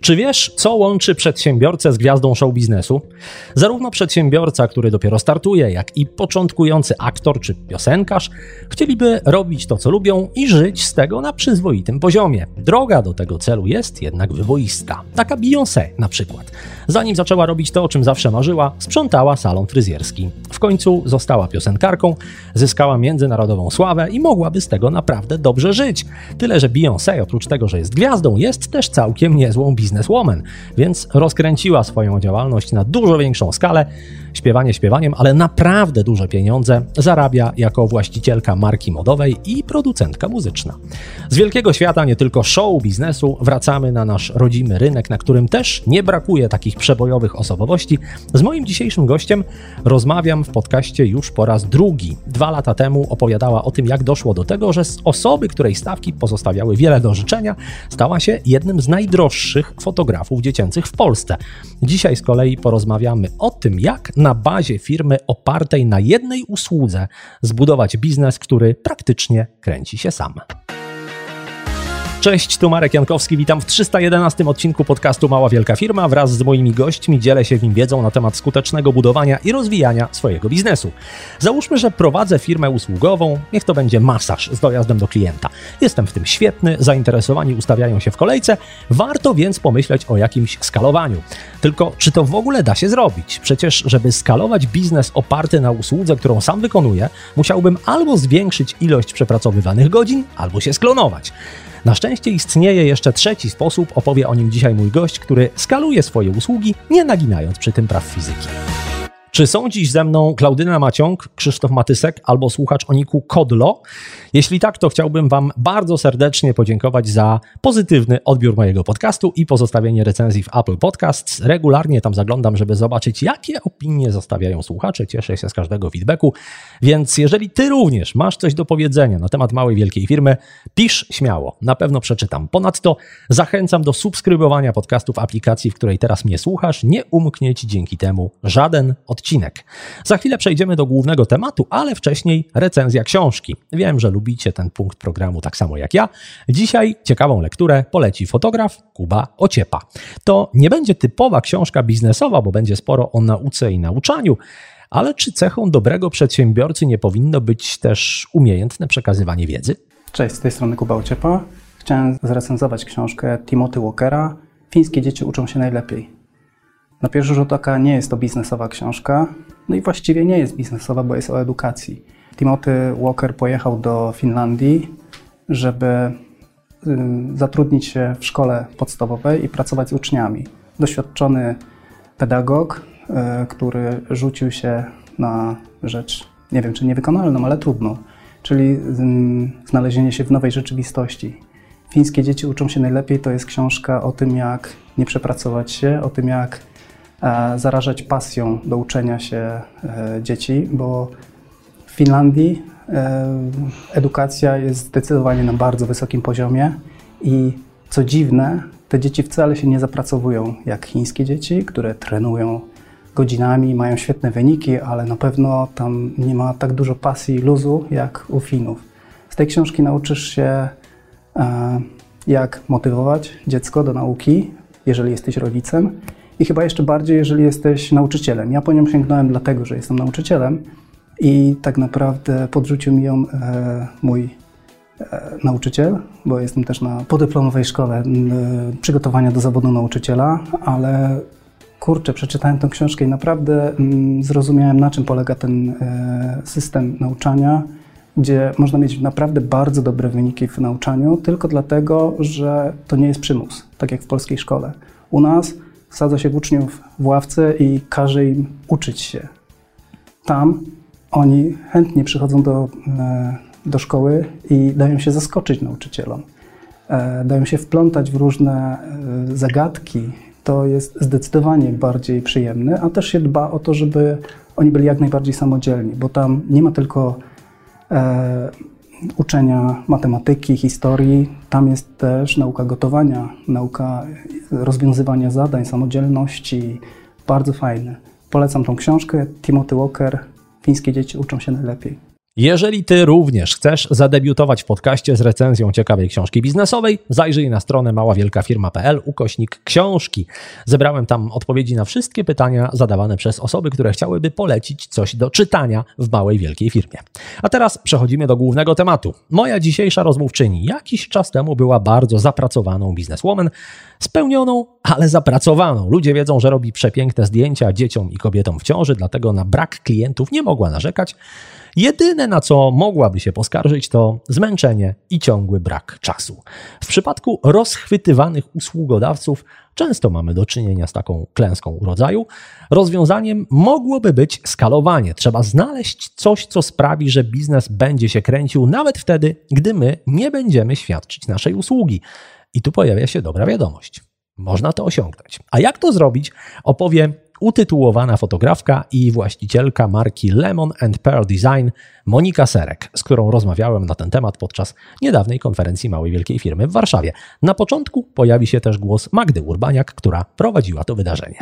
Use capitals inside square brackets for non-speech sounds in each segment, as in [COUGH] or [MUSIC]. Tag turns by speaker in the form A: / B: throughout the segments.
A: Czy wiesz, co łączy przedsiębiorcę z gwiazdą show biznesu? Zarówno przedsiębiorca, który dopiero startuje, jak i początkujący aktor czy piosenkarz chcieliby robić to, co lubią i żyć z tego na przyzwoitym poziomie. Droga do tego celu jest jednak wyboista. Taka Beyoncé na przykład. Zanim zaczęła robić to, o czym zawsze marzyła, sprzątała salon fryzjerski. W końcu została piosenkarką, zyskała międzynarodową sławę i mogłaby z tego naprawdę dobrze żyć. Tyle, że Beyoncé oprócz tego, że jest gwiazdą, jest też całkiem niezłą biznesem bizneswoman, więc rozkręciła swoją działalność na dużo większą skalę. Śpiewanie śpiewaniem, ale naprawdę duże pieniądze zarabia jako właścicielka marki modowej i producentka muzyczna. Z wielkiego świata, nie tylko show biznesu, wracamy na nasz rodzimy rynek, na którym też nie brakuje takich przebojowych osobowości. Z moim dzisiejszym gościem rozmawiam w podcaście już po raz drugi. Dwa lata temu opowiadała o tym, jak doszło do tego, że z osoby, której stawki pozostawiały wiele do życzenia, stała się jednym z najdroższych fotografów dziecięcych w Polsce. Dzisiaj z kolei porozmawiamy o tym, jak na bazie firmy opartej na jednej usłudze zbudować biznes, który praktycznie kręci się sam. Cześć, tu Marek Jankowski, witam w 311 odcinku podcastu Mała Wielka Firma. Wraz z moimi gośćmi dzielę się w nim wiedzą na temat skutecznego budowania i rozwijania swojego biznesu. Załóżmy, że prowadzę firmę usługową, niech to będzie masaż z dojazdem do klienta. Jestem w tym świetny, zainteresowani ustawiają się w kolejce, warto więc pomyśleć o jakimś skalowaniu. Tylko czy to w ogóle da się zrobić? Przecież, żeby skalować biznes oparty na usłudze, którą sam wykonuję, musiałbym albo zwiększyć ilość przepracowywanych godzin, albo się sklonować. Na szczęście istnieje jeszcze trzeci sposób, opowie o nim dzisiaj mój gość, który skaluje swoje usługi, nie naginając przy tym praw fizyki. Czy są dziś ze mną Klaudyna Maciąg, Krzysztof Matysek albo słuchacz o niku Kodlo? Jeśli tak, to chciałbym Wam bardzo serdecznie podziękować za pozytywny odbiór mojego podcastu i pozostawienie recenzji w Apple Podcasts. Regularnie tam zaglądam, żeby zobaczyć, jakie opinie zostawiają słuchacze. Cieszę się z każdego feedbacku. Więc jeżeli Ty również masz coś do powiedzenia na temat małej, wielkiej firmy, pisz śmiało. Na pewno przeczytam. Ponadto zachęcam do subskrybowania podcastów aplikacji, w której teraz mnie słuchasz. Nie umknie Ci dzięki temu żaden odcinek. Za chwilę przejdziemy do głównego tematu, ale wcześniej recenzja książki. Wiem, że lubicie ten punkt programu tak samo jak ja. Dzisiaj ciekawą lekturę poleci fotograf Kuba Ociepa. To nie będzie typowa książka biznesowa, bo będzie sporo o nauce i nauczaniu, ale czy cechą dobrego przedsiębiorcy nie powinno być też umiejętne przekazywanie wiedzy?
B: Cześć, z tej strony Kuba Ociepa. Chciałem zrecenzować książkę Timothy Walkera Fińskie dzieci uczą się najlepiej. Na pierwszy rzut oka nie jest to biznesowa książka, no i właściwie nie jest biznesowa, bo jest o edukacji. Timothy Walker pojechał do Finlandii, żeby zatrudnić się w szkole podstawowej i pracować z uczniami. Doświadczony pedagog, e, który rzucił się na rzecz, nie wiem czy niewykonalną, ale trudną, czyli znalezienie się w nowej rzeczywistości. Fińskie dzieci uczą się najlepiej to jest książka o tym, jak nie przepracować się, o tym, jak zarażać pasją do uczenia się e, dzieci, bo w Finlandii e, edukacja jest zdecydowanie na bardzo wysokim poziomie i co dziwne, te dzieci wcale się nie zapracowują jak chińskie dzieci, które trenują godzinami, mają świetne wyniki, ale na pewno tam nie ma tak dużo pasji i luzu jak u Finów. Z tej książki nauczysz się, e, jak motywować dziecko do nauki, jeżeli jesteś rodzicem, i chyba jeszcze bardziej, jeżeli jesteś nauczycielem. Ja po nią sięgnąłem dlatego, że jestem nauczycielem i tak naprawdę podrzucił mi ją e, mój e, nauczyciel, bo jestem też na podyplomowej szkole e, przygotowania do zawodu nauczyciela, ale kurczę, przeczytałem tę książkę i naprawdę zrozumiałem, na czym polega ten system nauczania, gdzie można mieć naprawdę bardzo dobre wyniki w nauczaniu, tylko dlatego, że to nie jest przymus, tak jak w polskiej szkole. U nas wsadza się uczniów w ławce i każe im uczyć się. Tam oni chętnie przychodzą do, e, do szkoły i dają się zaskoczyć nauczycielom. E, dają się wplątać w różne e, zagadki. To jest zdecydowanie bardziej przyjemne, a też się dba o to, żeby oni byli jak najbardziej samodzielni, bo tam nie ma tylko uczenia matematyki, historii. Tam jest też nauka gotowania, nauka rozwiązywania zadań, samodzielności. Bardzo fajne. Polecam tą książkę. Timothy Walker, Fińskie dzieci uczą się najlepiej.
A: Jeżeli ty również chcesz zadebiutować w podcaście z recenzją ciekawej książki biznesowej, zajrzyj na stronę maławielkafirma.pl ukośnik książki. Zebrałem tam odpowiedzi na wszystkie pytania zadawane przez osoby, które chciałyby polecić coś do czytania w małej wielkiej firmie. A teraz przechodzimy do głównego tematu. Moja dzisiejsza rozmówczyni jakiś czas temu była bardzo zapracowaną bizneswoman, spełnioną, ale zapracowaną. Ludzie wiedzą, że robi przepiękne zdjęcia dzieciom i kobietom w ciąży, dlatego na brak klientów nie mogła narzekać. Jedyne, na co mogłaby się poskarżyć, to zmęczenie i ciągły brak czasu. W przypadku rozchwytywanych usługodawców często mamy do czynienia z taką klęską rodzaju. Rozwiązaniem mogłoby być skalowanie. Trzeba znaleźć coś, co sprawi, że biznes będzie się kręcił nawet wtedy, gdy my nie będziemy świadczyć naszej usługi. I tu pojawia się dobra wiadomość. Można to osiągnąć. A jak to zrobić, opowie utytułowana fotografka i właścicielka marki Lemon and Pearl Design Monika Serek, z którą rozmawiałem na ten temat podczas niedawnej konferencji małej wielkiej firmy w Warszawie. Na początku pojawi się też głos Magdy Urbaniak, która prowadziła to wydarzenie.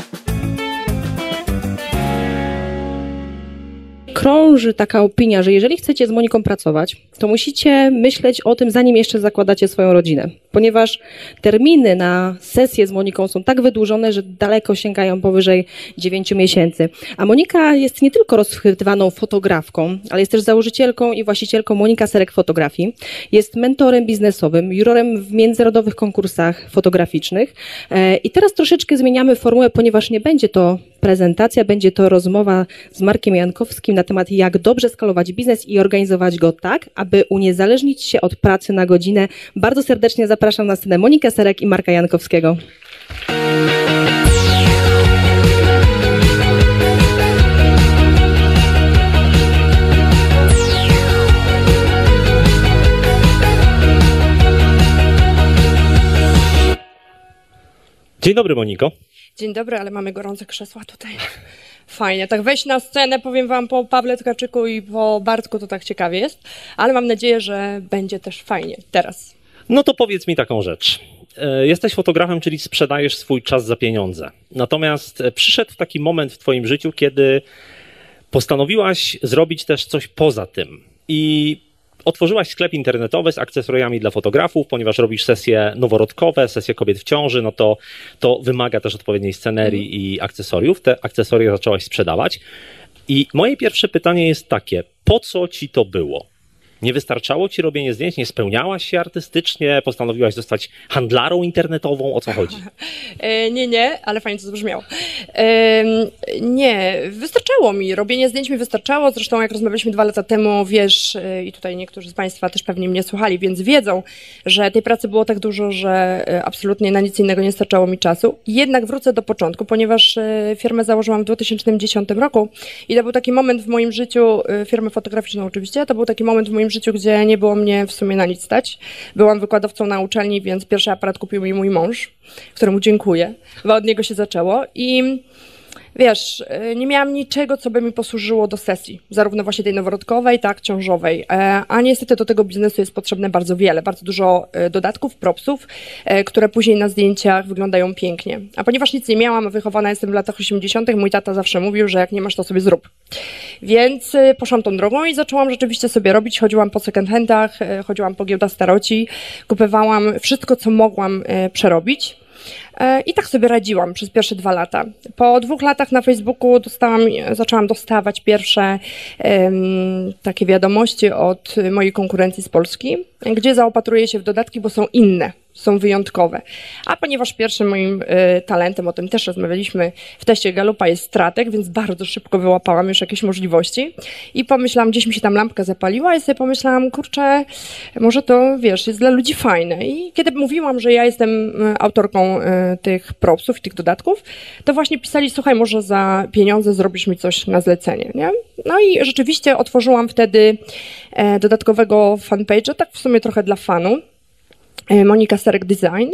C: Krąży taka opinia, że jeżeli chcecie z Moniką pracować, to musicie myśleć o tym, zanim jeszcze zakładacie swoją rodzinę. Ponieważ terminy na sesje z Moniką są tak wydłużone, że daleko sięgają powyżej 9 miesięcy. A Monika jest nie tylko rozchwytywaną fotografką, ale jest też założycielką i właścicielką Monika Serek Fotografii. Jest mentorem biznesowym, jurorem w międzynarodowych konkursach fotograficznych. E, I teraz troszeczkę zmieniamy formułę, ponieważ nie będzie to prezentacja, będzie to rozmowa z Markiem Jankowskim na temat, jak dobrze skalować biznes i organizować go tak, aby uniezależnić się od pracy na godzinę. Bardzo serdecznie zapraszam na scenę Monikę Serek i Marka Jankowskiego.
A: Dzień dobry, Moniko.
D: Dzień dobry, ale mamy gorące krzesła tutaj. Fajnie. Tak wejść na scenę, powiem wam po Pawle Tkaczyku i po Bartku to tak ciekawie jest, ale mam nadzieję, że będzie też fajnie teraz.
A: No to powiedz mi taką rzecz. E, jesteś fotografem, czyli sprzedajesz swój czas za pieniądze. Natomiast e, przyszedł taki moment w Twoim życiu, kiedy postanowiłaś zrobić też coś poza tym. I otworzyłaś sklep internetowy z akcesoriami dla fotografów, ponieważ robisz sesje noworodkowe, sesje kobiet w ciąży, no to, to wymaga też odpowiedniej scenerii mm. i akcesoriów. Te akcesoria zaczęłaś sprzedawać. I moje pierwsze pytanie jest takie: po co ci to było? Nie wystarczało ci robienie zdjęć? Nie spełniałaś się artystycznie? Postanowiłaś zostać handlarą internetową? O co chodzi? [LAUGHS]
D: E, nie, nie, ale fajnie to zabrzmiało. E, nie, wystarczało mi. Robienie zdjęć mi wystarczało. Zresztą jak rozmawialiśmy dwa lata temu, wiesz, e, i tutaj niektórzy z Państwa też pewnie mnie słuchali, więc wiedzą, że tej pracy było tak dużo, że absolutnie na nic innego nie starczało mi czasu. Jednak wrócę do początku, ponieważ firmę założyłam w 2010 roku i to był taki moment w moim życiu, firmę fotograficzną oczywiście, to był taki moment w moim moim życiu, gdzie nie było mnie w sumie na nic stać. Byłam wykładowcą na uczelni, więc pierwszy aparat kupił mi mój mąż, któremu dziękuję, bo od niego się zaczęło. I wiesz, e, nie miałam niczego, co by mi posłużyło do sesji, zarówno właśnie tej noworodkowej, tak, ciążowej. E, a niestety do tego biznesu jest potrzebne bardzo wiele, bardzo dużo e, dodatków, propsów, które później na zdjęciach wyglądają pięknie. A ponieważ nic nie miałam, wychowana jestem w latach 80., mój tata zawsze mówił, że jak nie masz, to sobie zrób. Więc poszłam tą drogą i zaczęłam rzeczywiście sobie robić. Chodziłam po second handach, chodziłam po giełdach staroci, kupowałam wszystko, co mogłam przerobić. E, I tak sobie radziłam przez pierwsze dwa lata. Po dwóch latach na Facebooku dostałam, zaczęłam dostawać pierwsze um, takie wiadomości od mojej konkurencji z Polski, gdzie zaopatruję się w dodatki, bo są inne są wyjątkowe. A ponieważ pierwszym moim y, talentem, o tym też rozmawialiśmy w teście Galupa, jest stratek, więc bardzo szybko wyłapałam już jakieś możliwości i pomyślałam, gdzieś mi się tam lampka zapaliła i sobie pomyślałam, kurczę, może to, wiesz, jest dla ludzi fajne. I kiedy mówiłam, że ja jestem e, autorką y, tych propsów i tych dodatków, to właśnie pisali, słuchaj, może za pieniądze zrobisz mi coś na zlecenie, nie? No i rzeczywiście otworzyłam wtedy e, dodatkowego fanpage'a, tak w sumie trochę dla fanu, Monika Serek Design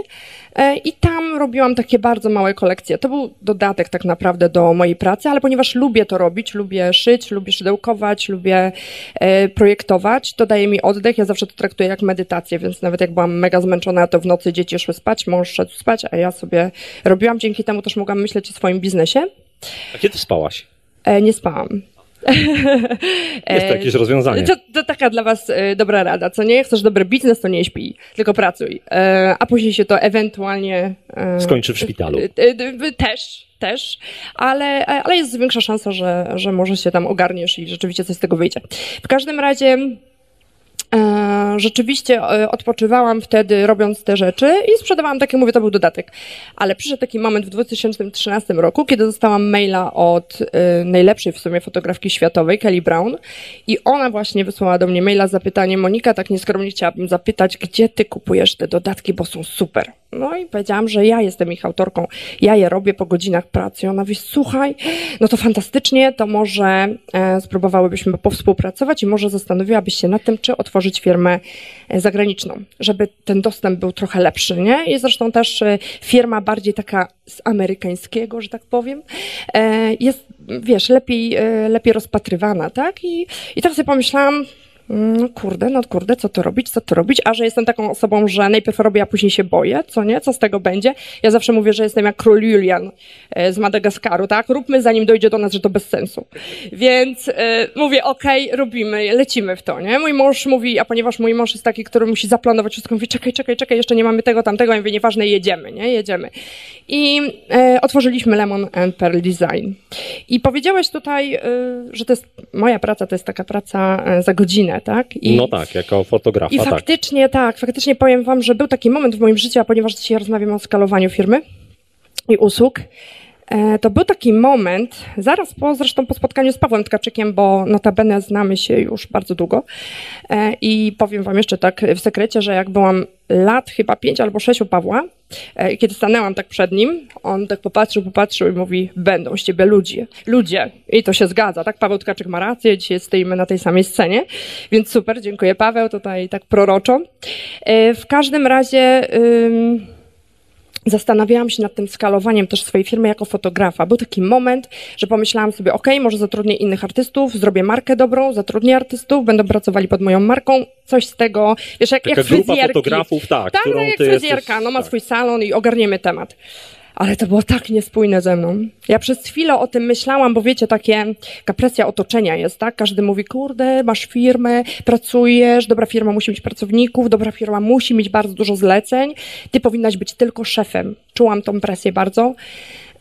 D: e, i tam robiłam takie bardzo małe kolekcje. To był dodatek tak naprawdę do mojej pracy, ale ponieważ lubię to robić, lubię szyć, lubię szydełkować, lubię e, projektować, to daje mi oddech. Ja zawsze to traktuję jak medytację, więc nawet jak byłam mega zmęczona, to w nocy dzieci szły spać, mąż szedł spać, a ja sobie robiłam. Dzięki temu też mogłam myśleć o swoim biznesie.
A: A kiedy spałaś?
D: Nie spałam. [LAUGHS]
A: Jest to jakieś rozwiązanie.
D: To, to taka dla was e, dobra rada, co nie? Chcesz dobry biznes, to nie śpij, tylko pracuj. E, a później się to ewentualnie...
A: E, Skończy w szpitalu.
D: Też, też, ale, ale jest większa szansa, że, że może się tam ogarniesz i rzeczywiście coś z tego wyjdzie. W każdym razie E, rzeczywiście e, odpoczywałam wtedy robiąc te rzeczy i sprzedawałam, tak jak mówię, to był dodatek. Ale przyszedł taki moment w 2013 roku, kiedy dostałam maila od e, najlepszej w sumie fotografki światowej, Kelly Brown i ona właśnie wysłała do mnie maila z zapytaniem Monika, tak nieskromnie chciałabym zapytać, gdzie ty kupujesz te dodatki, bo są super. No i powiedziałam, że ja jestem ich autorką, ja je robię po godzinach pracy. Ona mówi, słuchaj, no to fantastycznie, to może e, spróbowałybyśmy powspółpracować i może zastanowiłabyś się nad tym, czy otworzyć firmę e, zagraniczną, żeby ten dostęp był trochę lepszy, nie? I zresztą też e, firma bardziej taka z amerykańskiego, że tak powiem, jest, wiesz, lepiej, lepiej rozpatrywana, tak? I, i tak sobie pomyślałam, no kurde, no kurde, co to robić, co to robić, a że jestem taką osobą, że najpierw robię, a później się boję, co nie, co z tego będzie. Ja zawsze mówię, że jestem jak król Julian e, z Madagaskaru, tak, róbmy zanim dojdzie do nas, że to bez sensu. Więc e, mówię, okej, okay, robimy, lecimy w to, nie. Mój mąż mówi, a ponieważ mój mąż jest taki, który musi zaplanować wszystko, mówi, czekaj, czekaj, czekaj, jeszcze nie mamy tego, tamtego, ja mówię, nieważne, jedziemy, nie, jedziemy. I e, otworzyliśmy Lemon and Pearl Design. I powiedziałeś tutaj, e, że to jest, moja praca to jest taka praca za godzinę, tak?
A: I, no tak, jako fotografa.
D: I tak. faktycznie, tak. tak, faktycznie powiem wam, że był taki moment w moim życiu, a ponieważ dzisiaj rozmawiamy o skalowaniu firmy i usług, e, to był taki moment, zaraz po zresztą po spotkaniu z Pawłem Tkaczykiem, bo notabene znamy się już bardzo długo e, i powiem wam jeszcze tak w sekrecie, że jak byłam lat chyba pięć albo sześć u Pawła, e, kiedy stanęłam tak przed nim, on tak popatrzył, popatrzył i mówi, będą z ciebie ludzie, ludzie. I to się zgadza, tak? Paweł Tkaczyk ma rację, dzisiaj stoimy na tej samej scenie, więc super, dziękuję Paweł, tutaj tak proroczo. E, w każdym razie zastanawiałam się nad tym skalowaniem też swojej firmy jako fotografa. Był taki moment, że pomyślałam sobie, ok, może zatrudnię innych artystów, zrobię markę dobrą, zatrudnię artystów, będą pracowali pod moją marką, coś z tego, wiesz, jak,
A: Taka
D: jak fryzjerki.
A: fotografów, tak.
D: Tak, no, jak fryzjerka, jesteś, no ma tak. swój salon i ogarniemy temat ale to było tak niespójne ze mną. Ja przez chwilę o tym myślałam, bo wiecie, takie presja otoczenia jest, tak? Każdy mówi, kurde, masz firmę, pracujesz, dobra firma musi mieć pracowników, dobra firma musi mieć bardzo dużo zleceń, ty powinnaś być tylko szefem. Czułam tą presję bardzo.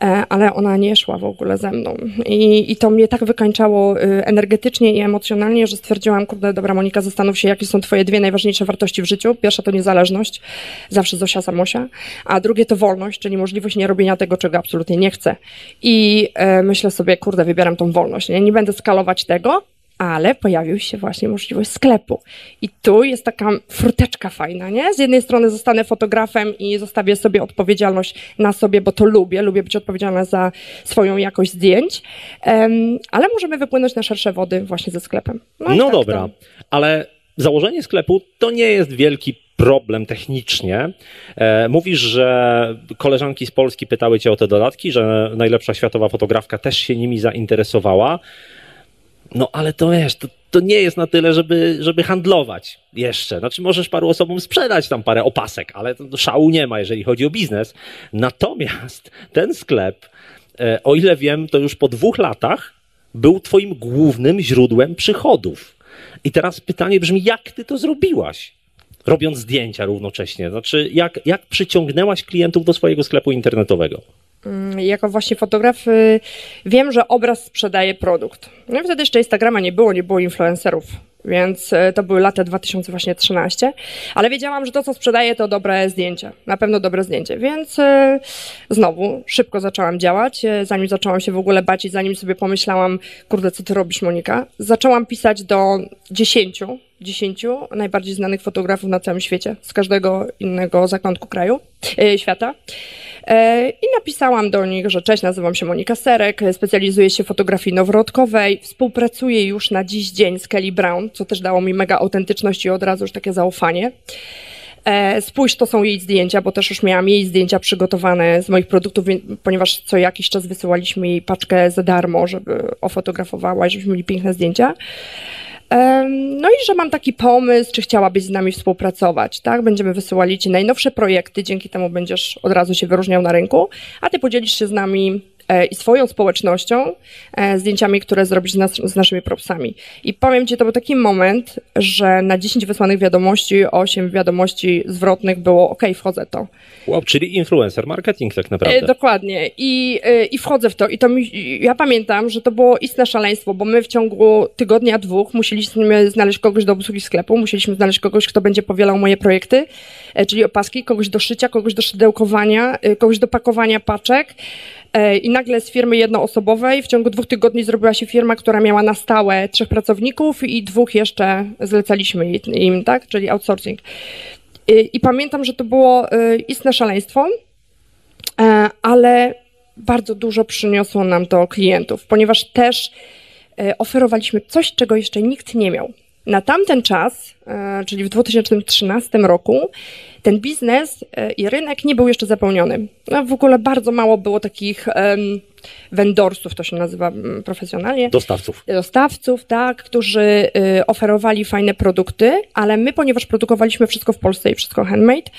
D: E, ale ona nie szła w ogóle ze mną. I, I to mnie tak wykańczało y, energetycznie i emocjonalnie, że stwierdziłam, kurde, dobra Monika, zastanów się, jakie są twoje dwie najważniejsze wartości w życiu. Pierwsza to niezależność, zawsze Zosia Samosia, a drugie to wolność, czyli możliwość nie robienia tego, czego absolutnie nie chcę. I e, myślę sobie, kurde, wybieram tą wolność. Nie, nie będę skalować tego, ale pojawił się właśnie możliwość sklepu. I tu jest taka fruteczka fajna, nie? Z jednej strony zostanę fotografem i zostawię sobie odpowiedzialność na sobie, bo to lubię, lubię być odpowiedzialna za swoją jakość zdjęć, um, ale możemy wypłynąć na szersze wody właśnie ze sklepem.
A: No, no tak dobra, to... ale założenie sklepu to nie jest wielki problem technicznie. E, mówisz, że koleżanki z Polski pytały cię o te dodatki, że najlepsza światowa fotografka też się nimi zainteresowała. No ale to wiesz, to, to nie jest na tyle, żeby, żeby handlować jeszcze. Znaczy możesz paru osobom sprzedać tam parę opasek, ale szału nie ma, jeżeli chodzi o biznes. Natomiast ten sklep, e, o ile wiem, to już po dwóch latach był twoim głównym źródłem przychodów. I teraz pytanie brzmi, jak ty to zrobiłaś? Robiąc zdjęcia równocześnie. Znaczy, jak, jak przyciągnęłaś klientów do swojego sklepu internetowego?
D: Mm, jako właśnie fotograf y, wiem, że obraz sprzedaje produkt. No i wtedy jeszcze Instagrama nie było, nie było influencerów, więc y, to były lata 2013, ale wiedziałam, że to, co sprzedaję, to dobre zdjęcie, na pewno dobre zdjęcie, więc y, znowu szybko zaczęłam działać, zanim zaczęłam się w ogóle bać i zanim sobie pomyślałam, kurde, co ty robisz, Monika? Zaczęłam pisać do dziesięciu, dziesięciu najbardziej znanych fotografów na całym świecie, z każdego innego zakątku kraju, świata. E, I napisałam do nich, że cześć, nazywam się Monika Serek, specjalizuję się w fotografii noworodkowej, współpracuję już na dziś dzień z Kelly Brown, co też dało mi mega autentyczność i od razu już takie zaufanie. E, spójrz, to są jej zdjęcia, bo też już miałam jej zdjęcia przygotowane z moich produktów, ponieważ co jakiś czas wysyłaliśmy jej paczkę za darmo, żeby ofotografowała żebyśmy mieli piękne zdjęcia. No i że mam taki pomysł, czy chciałabyś z nami współpracować, tak? Będziemy wysyłali Ci najnowsze projekty, dzięki temu będziesz od razu się wyróżniał na rynku, a Ty podzielisz się z nami i swoją społecznością, e, zdjęciami, które zrobisz z, nas, z naszymi propsami. I powiem Ci, to był taki moment, że na 10 wysłanych wiadomości, 8 wiadomości zwrotnych było ok, wchodzę to.
A: Wow, czyli influencer marketing tak naprawdę.
D: E, dokładnie. I, e, I wchodzę w to. I to mi, ja pamiętam, że to było istne szaleństwo, bo my w ciągu tygodnia, dwóch musieliśmy znaleźć kogoś do obsługi sklepu, musieliśmy znaleźć kogoś, kto będzie powielał moje projekty, e, czyli opaski, kogoś do szycia, kogoś do szydełkowania, e, kogoś do pakowania paczek. E, I nagle z firmy jednoosobowej w ciągu dwóch tygodni zrobiła się firma, która miała na stałe trzech pracowników i dwóch jeszcze zlecaliśmy im, tak? Czyli outsourcing. I, i pamiętam, że to było e, istne szaleństwo, e, ale bardzo dużo przyniosło nam to klientów, ponieważ też oferowaliśmy coś, czego jeszcze nikt nie miał. Na tamten czas, czyli w 2013 roku, ten biznes e, i rynek nie był jeszcze zapełniony. No, w ogóle bardzo mało było takich um, vendorsów, to się nazywa profesjonalnie.
A: Dostawców.
D: Dostawców, tak, którzy y, oferowali fajne produkty, ale my, ponieważ produkowaliśmy wszystko w Polsce i wszystko handmade,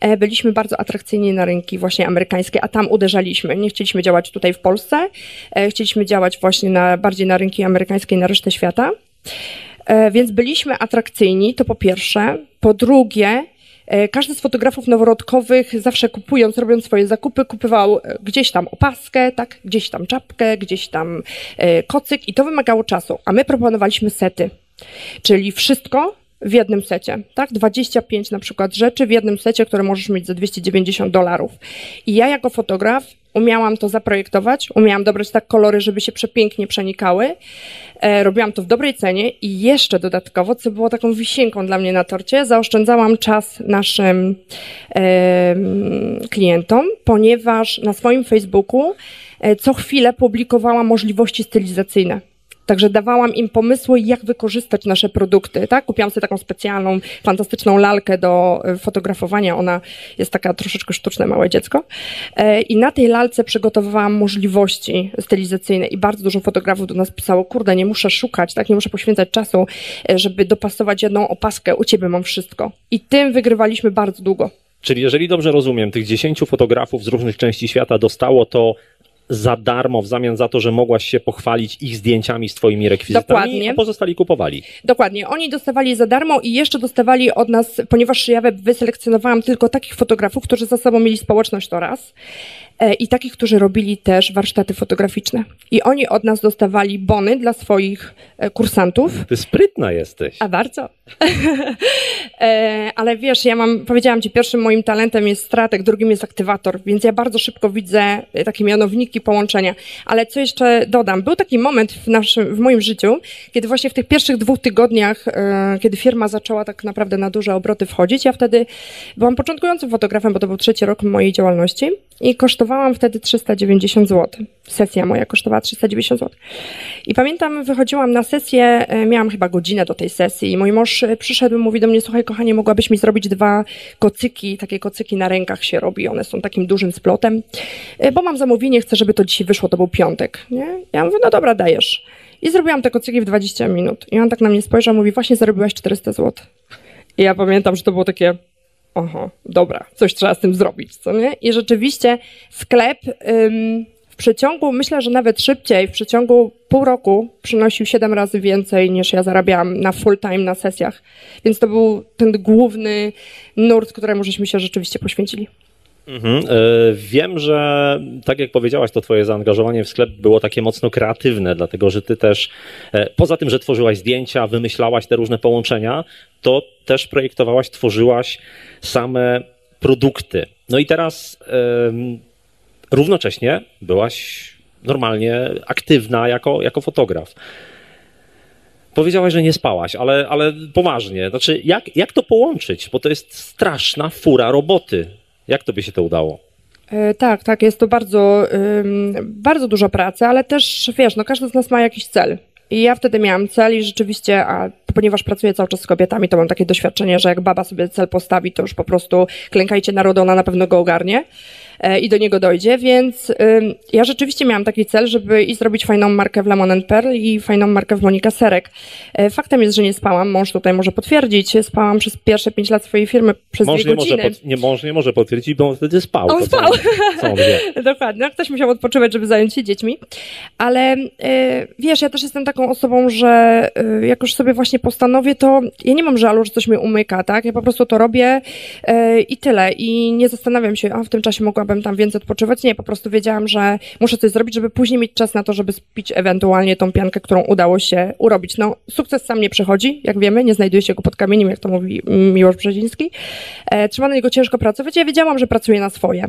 D: e, byliśmy bardzo atrakcyjni na rynki właśnie amerykańskie, a tam uderzaliśmy. Nie chcieliśmy działać tutaj w Polsce, e, chcieliśmy działać właśnie na, bardziej na rynki amerykańskie i na resztę świata. E, więc byliśmy atrakcyjni, to po pierwsze. Po drugie, E, każdy z fotografów noworodkowych zawsze kupując, robiąc swoje zakupy, kupował e, gdzieś tam opaskę, tak, gdzieś tam czapkę, gdzieś tam kocyk i to wymagało czasu, a my proponowaliśmy sety, czyli wszystko w jednym secie, tak? 25 na przykład rzeczy w jednym secie, które możesz mieć za 290 dolarów. I ja jako fotograf umiałam to zaprojektować, umiałam dobrać tak kolory, żeby się przepięknie przenikały. E, robiłam to w dobrej cenie i jeszcze dodatkowo, co było taką wisienką dla mnie na torcie, zaoszczędzałam czas naszym klientom, ponieważ na swoim Facebooku e, co chwilę publikowałam możliwości stylizacyjne. Także dawałam im pomysły, jak wykorzystać nasze produkty, tak? Kupiłam sobie taką specjalną, fantastyczną lalkę do e, fotografowania. Ona jest taka troszeczkę sztuczne, małe dziecko. E, I na tej lalce przygotowywałam możliwości stylizacyjne i bardzo dużo fotografów do nas pisało, kurde, nie muszę szukać, tak? Nie muszę poświęcać czasu, e, żeby dopasować jedną opaskę. U ciebie mam wszystko. I tym wygrywaliśmy bardzo długo.
A: Czyli jeżeli dobrze rozumiem, tych 10 fotografów z różnych części świata dostało to za darmo w zamian za to, że mogłaś się pochwalić ich zdjęciami z twoimi rekwizytami, Dokładnie. a pozostali kupowali.
D: Dokładnie. Oni dostawali za darmo i jeszcze dostawali od nas, ponieważ ja wyselekcjonowałam tylko takich fotografów, którzy za sobą mieli społeczność to raz, i takich, którzy robili też warsztaty fotograficzne. I oni od nas dostawali bony dla swoich e, kursantów.
A: Ty sprytna jesteś.
D: A bardzo. [LAUGHS] E, ale wiesz, ja mam, powiedziałam ci, pierwszym moim talentem jest stratek, drugim jest aktywator, więc ja bardzo szybko widzę takie mianowniki, połączenia. Ale co jeszcze dodam? Był taki moment w, naszym, w moim życiu, kiedy właśnie w tych pierwszych dwóch tygodniach, kiedy firma zaczęła tak naprawdę na duże obroty wchodzić, ja wtedy byłam początkującym fotografem, bo to był trzeci rok mojej działalności i kosztowałam wtedy 390 zł. Sesja moja kosztowała 390 zł. I pamiętam, wychodziłam na sesję, e, miałam chyba godzinę do tej sesji i mój mąż e, przyszedł i mówi do mnie, słuchaj kochanie, mogłabyś mi zrobić dwa kocyki, takie kocyki na rękach się robi, one są takim dużym splotem, e, bo mam zamówienie, chcę, żeby to dzisiaj wyszło, to był piątek, nie? Ja mówię, no dobra, dajesz. I zrobiłam te kocyki w 20 minut. I on tak na mnie spojrzał, mówi, właśnie zarobiłaś 400 zł. I ja pamiętam, że to było takie, oho, dobra, coś trzeba z tym zrobić, co nie? I rzeczywiście sklep ym, w przeciągu, myślę, że nawet szybciej, w przeciągu pół roku przynosił siedem razy więcej niż ja zarabiałam na full time na sesjach. Więc to był ten główny nurt, któremu żeśmy się rzeczywiście poświęcili.
A: Mhm. E, wiem, że tak jak powiedziałaś, to twoje zaangażowanie w sklep było takie mocno kreatywne, dlatego że ty też, e, poza tym, że tworzyłaś zdjęcia, wymyślałaś te różne połączenia, to też projektowałaś, tworzyłaś same produkty. No i teraz równocześnie byłaś normalnie aktywna jako, jako fotograf. Powiedziałaś, że nie spałaś, ale, ale poważnie. Znaczy, jak, jak to połączyć? Bo to jest straszna fura roboty. Jak tobie się to udało?
D: E, tak, tak, jest to bardzo, bardzo duża praca, ale też wiesz, no każdy z nas ma jakiś cel. I ja wtedy miałam cel i rzeczywiście, a ponieważ pracuję cały czas z kobietami, to mam takie doświadczenie, że jak baba sobie cel postawi, to już po prostu klękajcie narodu, ona na pewno go ogarnie. E, i do niego dojdzie, więc ja rzeczywiście miałam taki cel, żeby i zrobić fajną markę w Lemon Pearl i fajną markę w Monika Serek. Faktem jest, że nie spałam, mąż tutaj może potwierdzić, spałam przez pierwsze pięć lat swojej firmy przez
A: mąż
D: dwie godziny.
A: Może nie, mąż nie może potwierdzić, bo on wtedy spał.
D: On spał. Co, co [LAUGHS] Dokładnie, no, ktoś musiał odpoczywać, żeby zająć się dziećmi, ale wiesz, ja też jestem taką osobą, że jak już sobie właśnie postanowię, to ja nie mam żalu, że coś mnie umyka, tak? Ja po prostu to robię i tyle. I nie zastanawiam się, a w tym czasie mogłabym tam więcej odpoczywać. Nie, po prostu wiedziałam, że muszę coś zrobić, żeby później mieć czas na to, żeby spić ewentualnie tą piankę, którą udało się urobić. No, sukces sam nie przychodzi, jak wiemy, nie znajduje się go pod kamieniem, jak to mówi Miłosz Brzeziński. E, trzeba na niego ciężko pracować. Ja wiedziałam, że pracuję na swoje.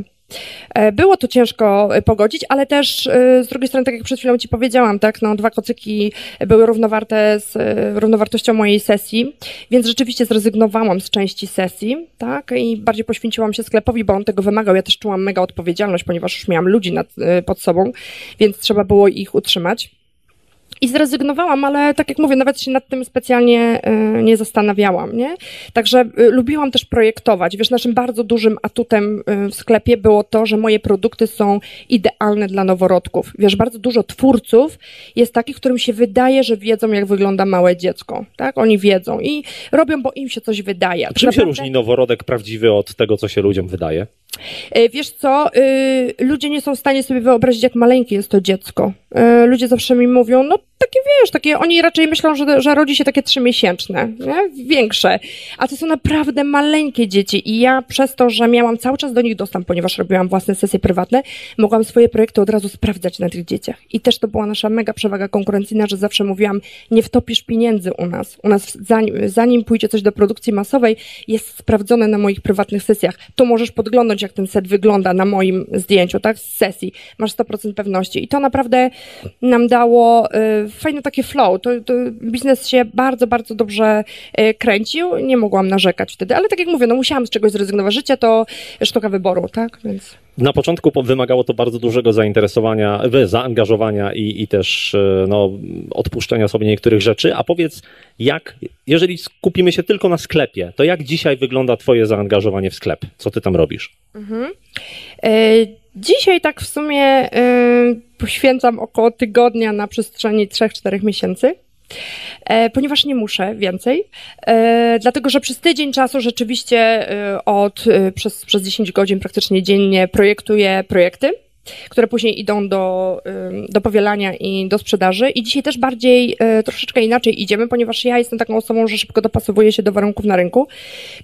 D: E, było to ciężko e, pogodzić, ale też e, z drugiej strony, tak jak przed chwilą Ci powiedziałam, tak, no, dwa kocyki były równowarte z równowartością mojej sesji, więc rzeczywiście zrezygnowałam z części sesji, tak, i bardziej poświęciłam się sklepowi, bo on tego wymagał. Ja też czułam mega odpowiedzialność, ponieważ już miałam ludzi nad, pod sobą, więc trzeba było ich utrzymać. I zrezygnowałam, ale tak jak mówię, nawet się nad tym specjalnie y, nie zastanawiałam, nie? Także y, lubiłam też projektować. Wiesz, naszym bardzo dużym atutem y, w sklepie było to, że moje produkty są idealne dla noworodków. Wiesz, bardzo dużo twórców jest takich, którym się wydaje, że wiedzą, jak wygląda małe dziecko, tak? Oni wiedzą i robią, bo im się coś wydaje.
A: A czym naprawdę... się różni noworodek prawdziwy od tego, co się ludziom wydaje?
D: Wiesz co, ludzie nie są w stanie sobie wyobrazić, jak maleńkie jest to dziecko. Ludzie zawsze mi mówią, no takie wiesz, takie, oni raczej myślą, że, że rodzi się takie trzymiesięczne, nie? większe, a to są naprawdę maleńkie dzieci i ja przez to, że miałam cały czas do nich dostęp, ponieważ robiłam własne sesje prywatne, mogłam swoje projekty od razu sprawdzać na tych dzieciach. I też to była nasza mega przewaga konkurencyjna, że zawsze mówiłam, nie wtopisz pieniędzy u nas, u nas zanim, zanim pójdzie coś do produkcji masowej, jest sprawdzone na moich prywatnych sesjach, to możesz podglądać, jak ten set wygląda na moim zdjęciu, tak, z sesji, masz 100% pewności i to naprawdę nam dało y, fajny taki flow. To, to, biznes się bardzo, bardzo dobrze e, kręcił. Nie mogłam narzekać wtedy, ale tak jak mówię, no musiałam z czegoś zrezygnować. Życie to sztuka wyboru, tak? Więc...
A: Na początku wymagało to bardzo dużego zainteresowania, zaangażowania i, i też e, no, odpuszczenia sobie niektórych rzeczy. A powiedz, jak, jeżeli skupimy się tylko na sklepie, to jak dzisiaj wygląda Twoje zaangażowanie w sklep? Co Ty tam robisz? Mhm.
D: E, dzisiaj tak w sumie poświęcam około tygodnia na przestrzeni 3-4 miesięcy. E, ponieważ nie muszę więcej, e, dlatego że przez tydzień czasu rzeczywiście e, od, przez, przez 10 godzin praktycznie dziennie projektuję projekty które później idą do, do powielania i do sprzedaży. I dzisiaj też bardziej e, troszeczkę inaczej idziemy, ponieważ ja jestem taką osobą, że szybko dopasowuję się do warunków na rynku.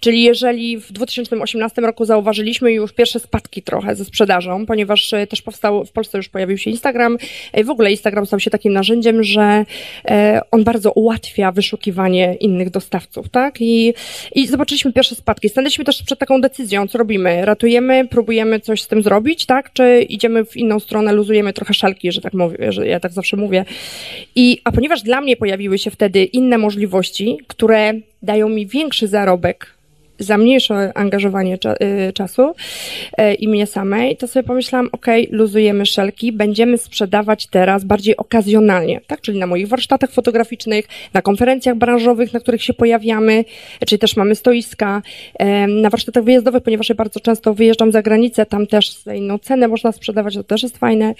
D: Czyli jeżeli w 2018 roku zauważyliśmy już pierwsze spadki trochę ze sprzedażą, ponieważ e, też powstał, w Polsce już pojawił się Instagram, e, w ogóle Instagram stał się takim narzędziem, że on bardzo ułatwia wyszukiwanie innych dostawców, tak? I, i zobaczyliśmy pierwsze spadki. Stanęliśmy też przed taką decyzją, co robimy. Ratujemy, próbujemy coś z tym zrobić, tak? Czy idziemy idziemy w inną stronę, luzujemy trochę szalki, że tak mówię, że ja tak zawsze mówię. I, a ponieważ dla mnie pojawiły się wtedy inne możliwości, które dają mi większy zarobek za mniejsze angażowanie cza y, czasu y, i mnie samej, to sobie pomyślałam, ok, luzujemy szelki, będziemy sprzedawać teraz bardziej okazjonalnie, tak? Czyli na moich warsztatach fotograficznych, na konferencjach branżowych, na których się pojawiamy, czyli też mamy stoiska, na warsztatach wyjazdowych, ponieważ ja bardzo często wyjeżdżam za granicę, tam też za inną cenę można sprzedawać, to też jest fajne.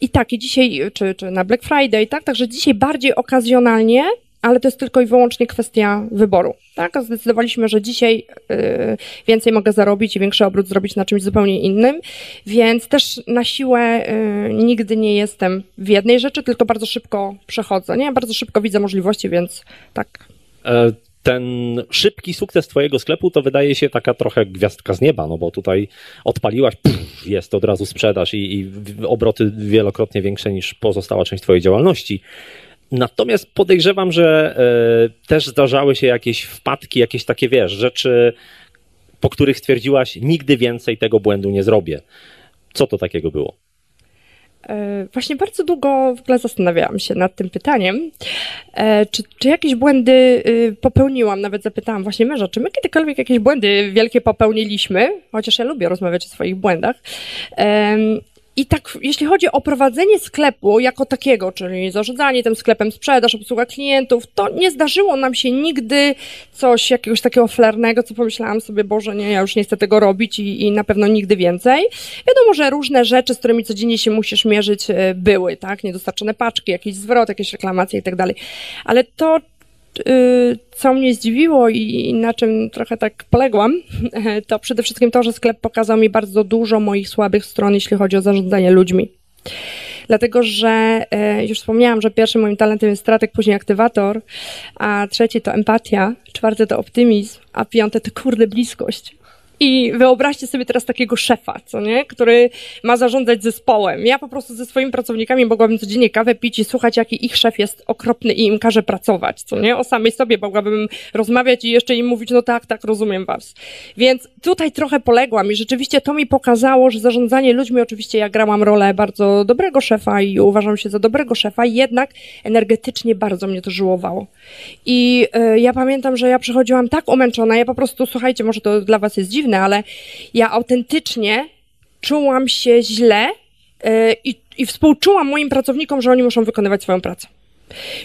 D: I tak, i dzisiaj, czy, czy na Black Friday, tak? Także dzisiaj bardziej okazjonalnie, ale to jest tylko i wyłącznie kwestia wyboru. Tak? Zdecydowaliśmy, że dzisiaj y, więcej mogę zarobić i większy obrót zrobić na czymś zupełnie innym, więc też na siłę y, nigdy nie jestem w jednej rzeczy, tylko bardzo szybko przechodzę. Nie? Bardzo szybko widzę możliwości, więc tak.
A: E, ten szybki sukces Twojego sklepu to wydaje się taka trochę gwiazdka z nieba, no bo tutaj odpaliłaś, pff, jest od razu sprzedaż i, i obroty wielokrotnie większe niż pozostała część Twojej działalności. Natomiast podejrzewam, że e, też zdarzały się jakieś wpadki, jakieś takie, wiesz, rzeczy, po których stwierdziłaś, nigdy więcej tego błędu nie zrobię. Co to takiego było?
D: E, właśnie bardzo długo w ogóle zastanawiałam się nad tym pytaniem, e, czy, czy jakieś błędy y, popełniłam. Nawet zapytałam właśnie męża, czy my kiedykolwiek jakieś błędy wielkie popełniliśmy, chociaż ja lubię rozmawiać o swoich błędach. I tak, jeśli chodzi o prowadzenie sklepu jako takiego, czyli zarządzanie tym sklepem, sprzedaż, obsługa klientów, to nie zdarzyło nam się nigdy coś jakiegoś takiego flarnego, co pomyślałam sobie, Boże, nie, ja już nie chcę tego robić i, i na pewno nigdy więcej. Wiadomo, że różne rzeczy, z którymi codziennie się musisz mierzyć, e, były, tak? Niedostarczone paczki, jakiś zwrot, jakieś reklamacje i tak dalej. Ale to, co mnie zdziwiło i na czym trochę tak poległam, [LAUGHS] to przede wszystkim to, że sklep pokazał mi bardzo dużo moich słabych stron, jeśli chodzi o zarządzanie ludźmi. Dlatego, że e, już wspomniałam, że pierwszym moim talentem jest strateg, później aktywator, a trzeci to empatia, czwarty to optymizm, a piąte to kurde bliskość. I wyobraźcie sobie teraz takiego szefa, co nie? Który ma zarządzać zespołem. Ja po prostu ze swoimi pracownikami mogłabym codziennie kawę pić i słuchać, jaki ich szef jest okropny i im każe pracować, co nie? O samej sobie mogłabym rozmawiać i jeszcze im mówić, no tak, tak, rozumiem was. Więc tutaj trochę poległam i rzeczywiście to mi pokazało, że zarządzanie ludźmi, oczywiście ja grałam rolę bardzo dobrego szefa i uważam się za dobrego szefa, jednak energetycznie bardzo mnie to żyłowało. I y, ja pamiętam, że ja przychodziłam tak umęczona, ja po prostu, słuchajcie, może to dla was jest dziwne, dziwne, ale ja autentycznie czułam się źle yy, i, i współczułam moim pracownikom, że oni muszą wykonywać swoją pracę.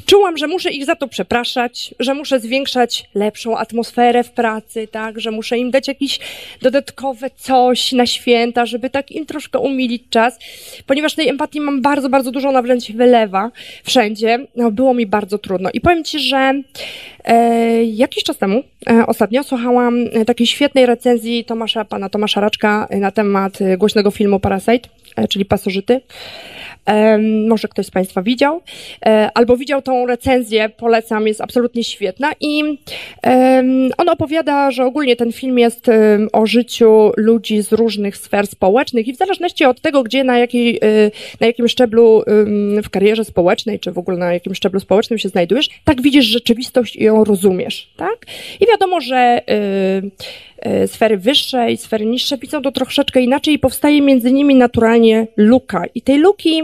D: Czułam, że muszę ich za to przepraszać, że muszę zwiększać lepszą atmosferę w pracy, tak, że muszę im dać jakieś dodatkowe coś na święta, żeby tak im troszkę umilić czas, ponieważ tej empatii mam bardzo, bardzo dużo, ona wręcz wylewa wszędzie. No, było mi bardzo trudno. I powiem Ci, że e, jakiś czas temu, e, ostatnio, słuchałam takiej świetnej recenzji Tomasza, pana Tomasza Raczka na temat głośnego filmu Parasite, e, czyli Pasożyty. Może ktoś z Państwa widział, e, albo widział tą recenzję, polecam, jest absolutnie świetna. I on opowiada, że ogólnie ten film jest o życiu ludzi z różnych sfer społecznych i w zależności od tego, gdzie, na, jakiej, e, na jakim szczeblu w karierze społecznej, czy w ogóle na jakim szczeblu społecznym się znajdujesz, tak widzisz rzeczywistość i ją rozumiesz, tak? I wiadomo, że sfery wyższe i sfery niższe widzą to troszeczkę inaczej i powstaje między nimi naturalnie luka. I tej luki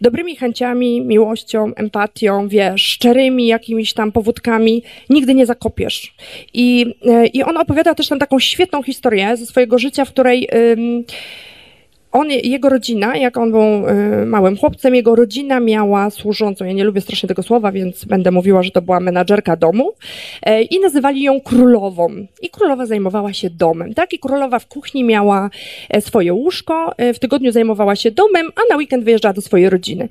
D: dobrymi chęciami, miłością, empatią, wiesz, szczerymi jakimiś tam powódkami nigdy nie zakopiesz. I, e, i on opowiada też tam taką świetną historię ze swojego życia, w której on, jego rodzina, jak on był y, małym chłopcem, jego rodzina miała służącą, ja nie lubię strasznie tego słowa, więc będę mówiła, że to była menadżerka domu y, i nazywali ją królową. I królowa zajmowała się domem, tak? I królowa w kuchni miała e, swoje łóżko, w tygodniu zajmowała się domem, a na weekend wyjeżdżała do swojej rodziny.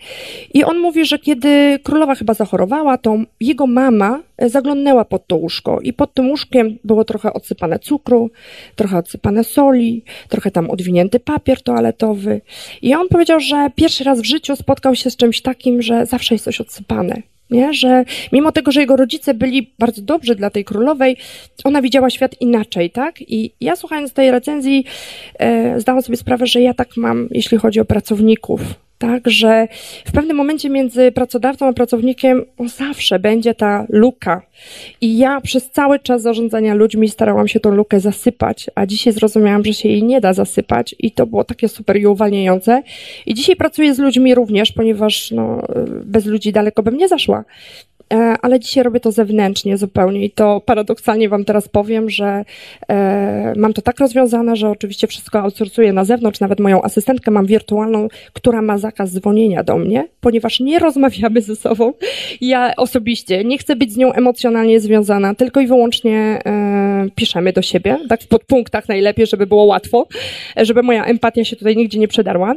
D: I on mówi, że kiedy królowa chyba zachorowała, to jego mama zaglądnęła pod to łóżko i pod tym łóżkiem było trochę odsypane cukru, trochę odsypane soli, trochę tam odwinięty papier toaletowy. I on powiedział, że pierwszy raz w życiu spotkał się z czymś takim, że zawsze jest coś odsypane. Nie? Że mimo tego, że jego rodzice byli bardzo dobrzy dla tej królowej, ona widziała świat inaczej, tak? I ja słuchając tej recenzji e, zdałam sobie sprawę, że ja tak mam, jeśli chodzi o pracowników, tak, że w pewnym momencie między pracodawcą a pracownikiem zawsze będzie ta luka. I ja przez cały czas zarządzania ludźmi starałam się tą lukę zasypać, a dzisiaj zrozumiałam, że się jej nie da zasypać i to było takie super i uwalniające. I dzisiaj pracuję z ludźmi również, ponieważ no, bez ludzi daleko bym nie zaszła. E, ale dzisiaj robię to zewnętrznie zupełnie i to paradoksalnie Wam teraz powiem, że e, mam to tak rozwiązane, że oczywiście wszystko outsourcuję na zewnątrz, nawet moją asystentkę mam wirtualną, która ma zakaz dzwonienia do mnie, ponieważ nie rozmawiamy ze sobą. Ja osobiście nie chcę być z nią emocjonalnie związana, tylko i wyłącznie e, piszemy do siebie, tak w podpunktach najlepiej, żeby było łatwo, żeby moja empatia się tutaj nigdzie nie przedarła.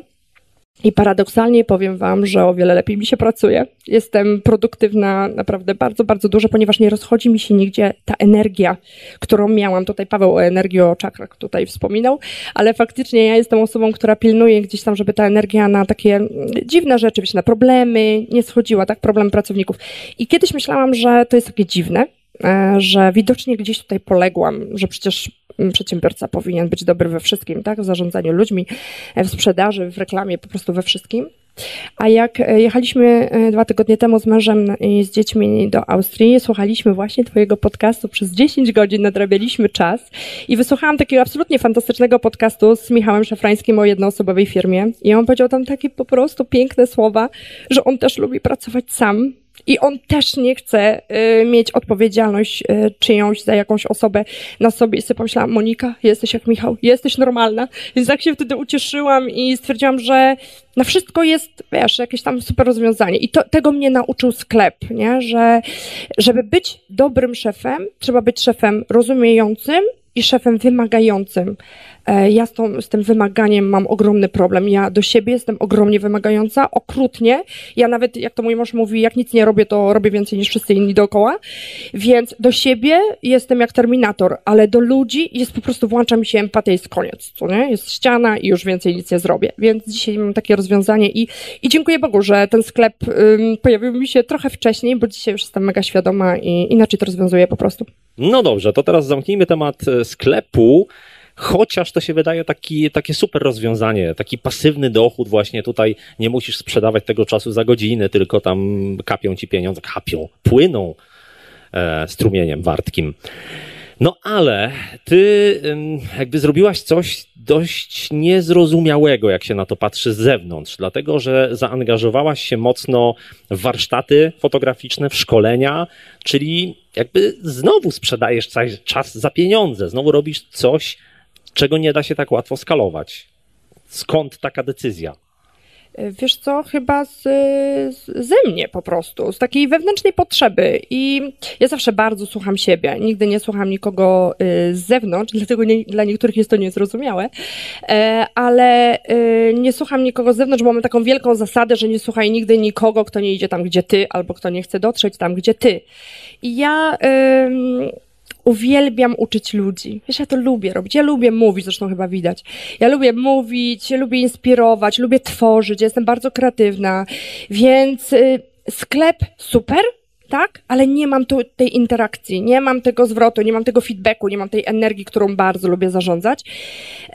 D: I paradoksalnie powiem Wam, że o wiele lepiej mi się pracuje. Jestem produktywna naprawdę bardzo, bardzo dużo, ponieważ nie rozchodzi mi się nigdzie ta energia, którą miałam. Tutaj Paweł o energii, o czakrach tutaj wspominał, ale faktycznie ja jestem osobą, która pilnuje gdzieś tam, żeby ta energia na takie dziwne rzeczy, na problemy nie schodziła, tak, problem pracowników. I kiedyś myślałam, że to jest takie dziwne, e, że widocznie gdzieś tutaj poległam, że przecież przedsiębiorca powinien być dobry we wszystkim, tak? W zarządzaniu ludźmi, w sprzedaży, w reklamie, po prostu we wszystkim. A jak e, jechaliśmy e, dwa tygodnie temu z mężem i z dziećmi do Austrii, słuchaliśmy właśnie Twojego podcastu przez 10 godzin, nadrabialiśmy czas i wysłuchałam takiego absolutnie fantastycznego podcastu z Michałem Szafrańskim o jednoosobowej firmie. I on powiedział tam takie po prostu piękne słowa, że on też lubi pracować sam I on też nie chce y, mieć odpowiedzialność y, czyjąś za jakąś osobę na sobie. I sobie pomyślałam, Monika, jesteś jak Michał, jesteś normalna. Więc tak się wtedy ucieszyłam i stwierdziłam, że na wszystko jest, wiesz, jakieś tam super rozwiązanie. I to, tego mnie nauczył sklep, nie? Że żeby być dobrym szefem, trzeba być szefem rozumiejącym i szefem wymagającym. E, ja z, tą, z tym wymaganiem mam ogromny problem. Ja do siebie jestem ogromnie wymagająca, okrutnie. Ja nawet, jak to mój mąż mówi, jak nic nie robię, to robię więcej niż wszyscy inni dookoła. Więc do siebie jestem jak terminator, ale do ludzi jest po prostu, włącza mi się empatia i jest koniec, co nie? Jest ściana i już więcej nic nie zrobię. Więc dzisiaj mam takie rozwiązanie i, i dziękuję Bogu, że ten sklep ym, pojawił mi się trochę wcześniej, bo dzisiaj już jestem mega świadoma i inaczej to rozwiązuję po prostu.
A: No dobrze, to teraz zamknijmy temat e, sklepu. Chociaż to się wydaje taki, takie super rozwiązanie, taki pasywny dochód właśnie tutaj nie musisz sprzedawać tego czasu za godzinę, tylko tam kapią ci pieniądze, kapią, płyną e, strumieniem wartkim. No ale ty jakby zrobiłaś coś dość niezrozumiałego, jak się na to patrzy z zewnątrz, dlatego że zaangażowałaś się mocno w warsztaty fotograficzne, w szkolenia, czyli jakby znowu sprzedajesz czas za pieniądze, znowu robisz coś, czego nie da się tak łatwo skalować. Skąd taka decyzja?
D: Wiesz co, chyba z, z, ze mnie po prostu, z takiej wewnętrznej potrzeby. I ja zawsze bardzo słucham siebie. Nigdy nie słucham nikogo y, z zewnątrz, [LAUGHS] dlatego nie, dla niektórych jest to niezrozumiałe, e, ale nie słucham nikogo z zewnątrz, bo mamy taką wielką zasadę, że nie słuchaj nigdy nikogo, kto nie idzie tam, gdzie ty, albo kto nie chce dotrzeć tam, gdzie ty. I ja uwielbiam uczyć ludzi. Wiesz, ja to lubię robić. Ja lubię mówić, zresztą chyba widać. Ja lubię mówić, lubię inspirować, lubię tworzyć, ja jestem bardzo kreatywna, więc y, sklep super, tak? Ale nie mam tu tej interakcji, nie mam tego zwrotu, nie mam tego feedbacku, nie mam tej energii, którą bardzo lubię zarządzać,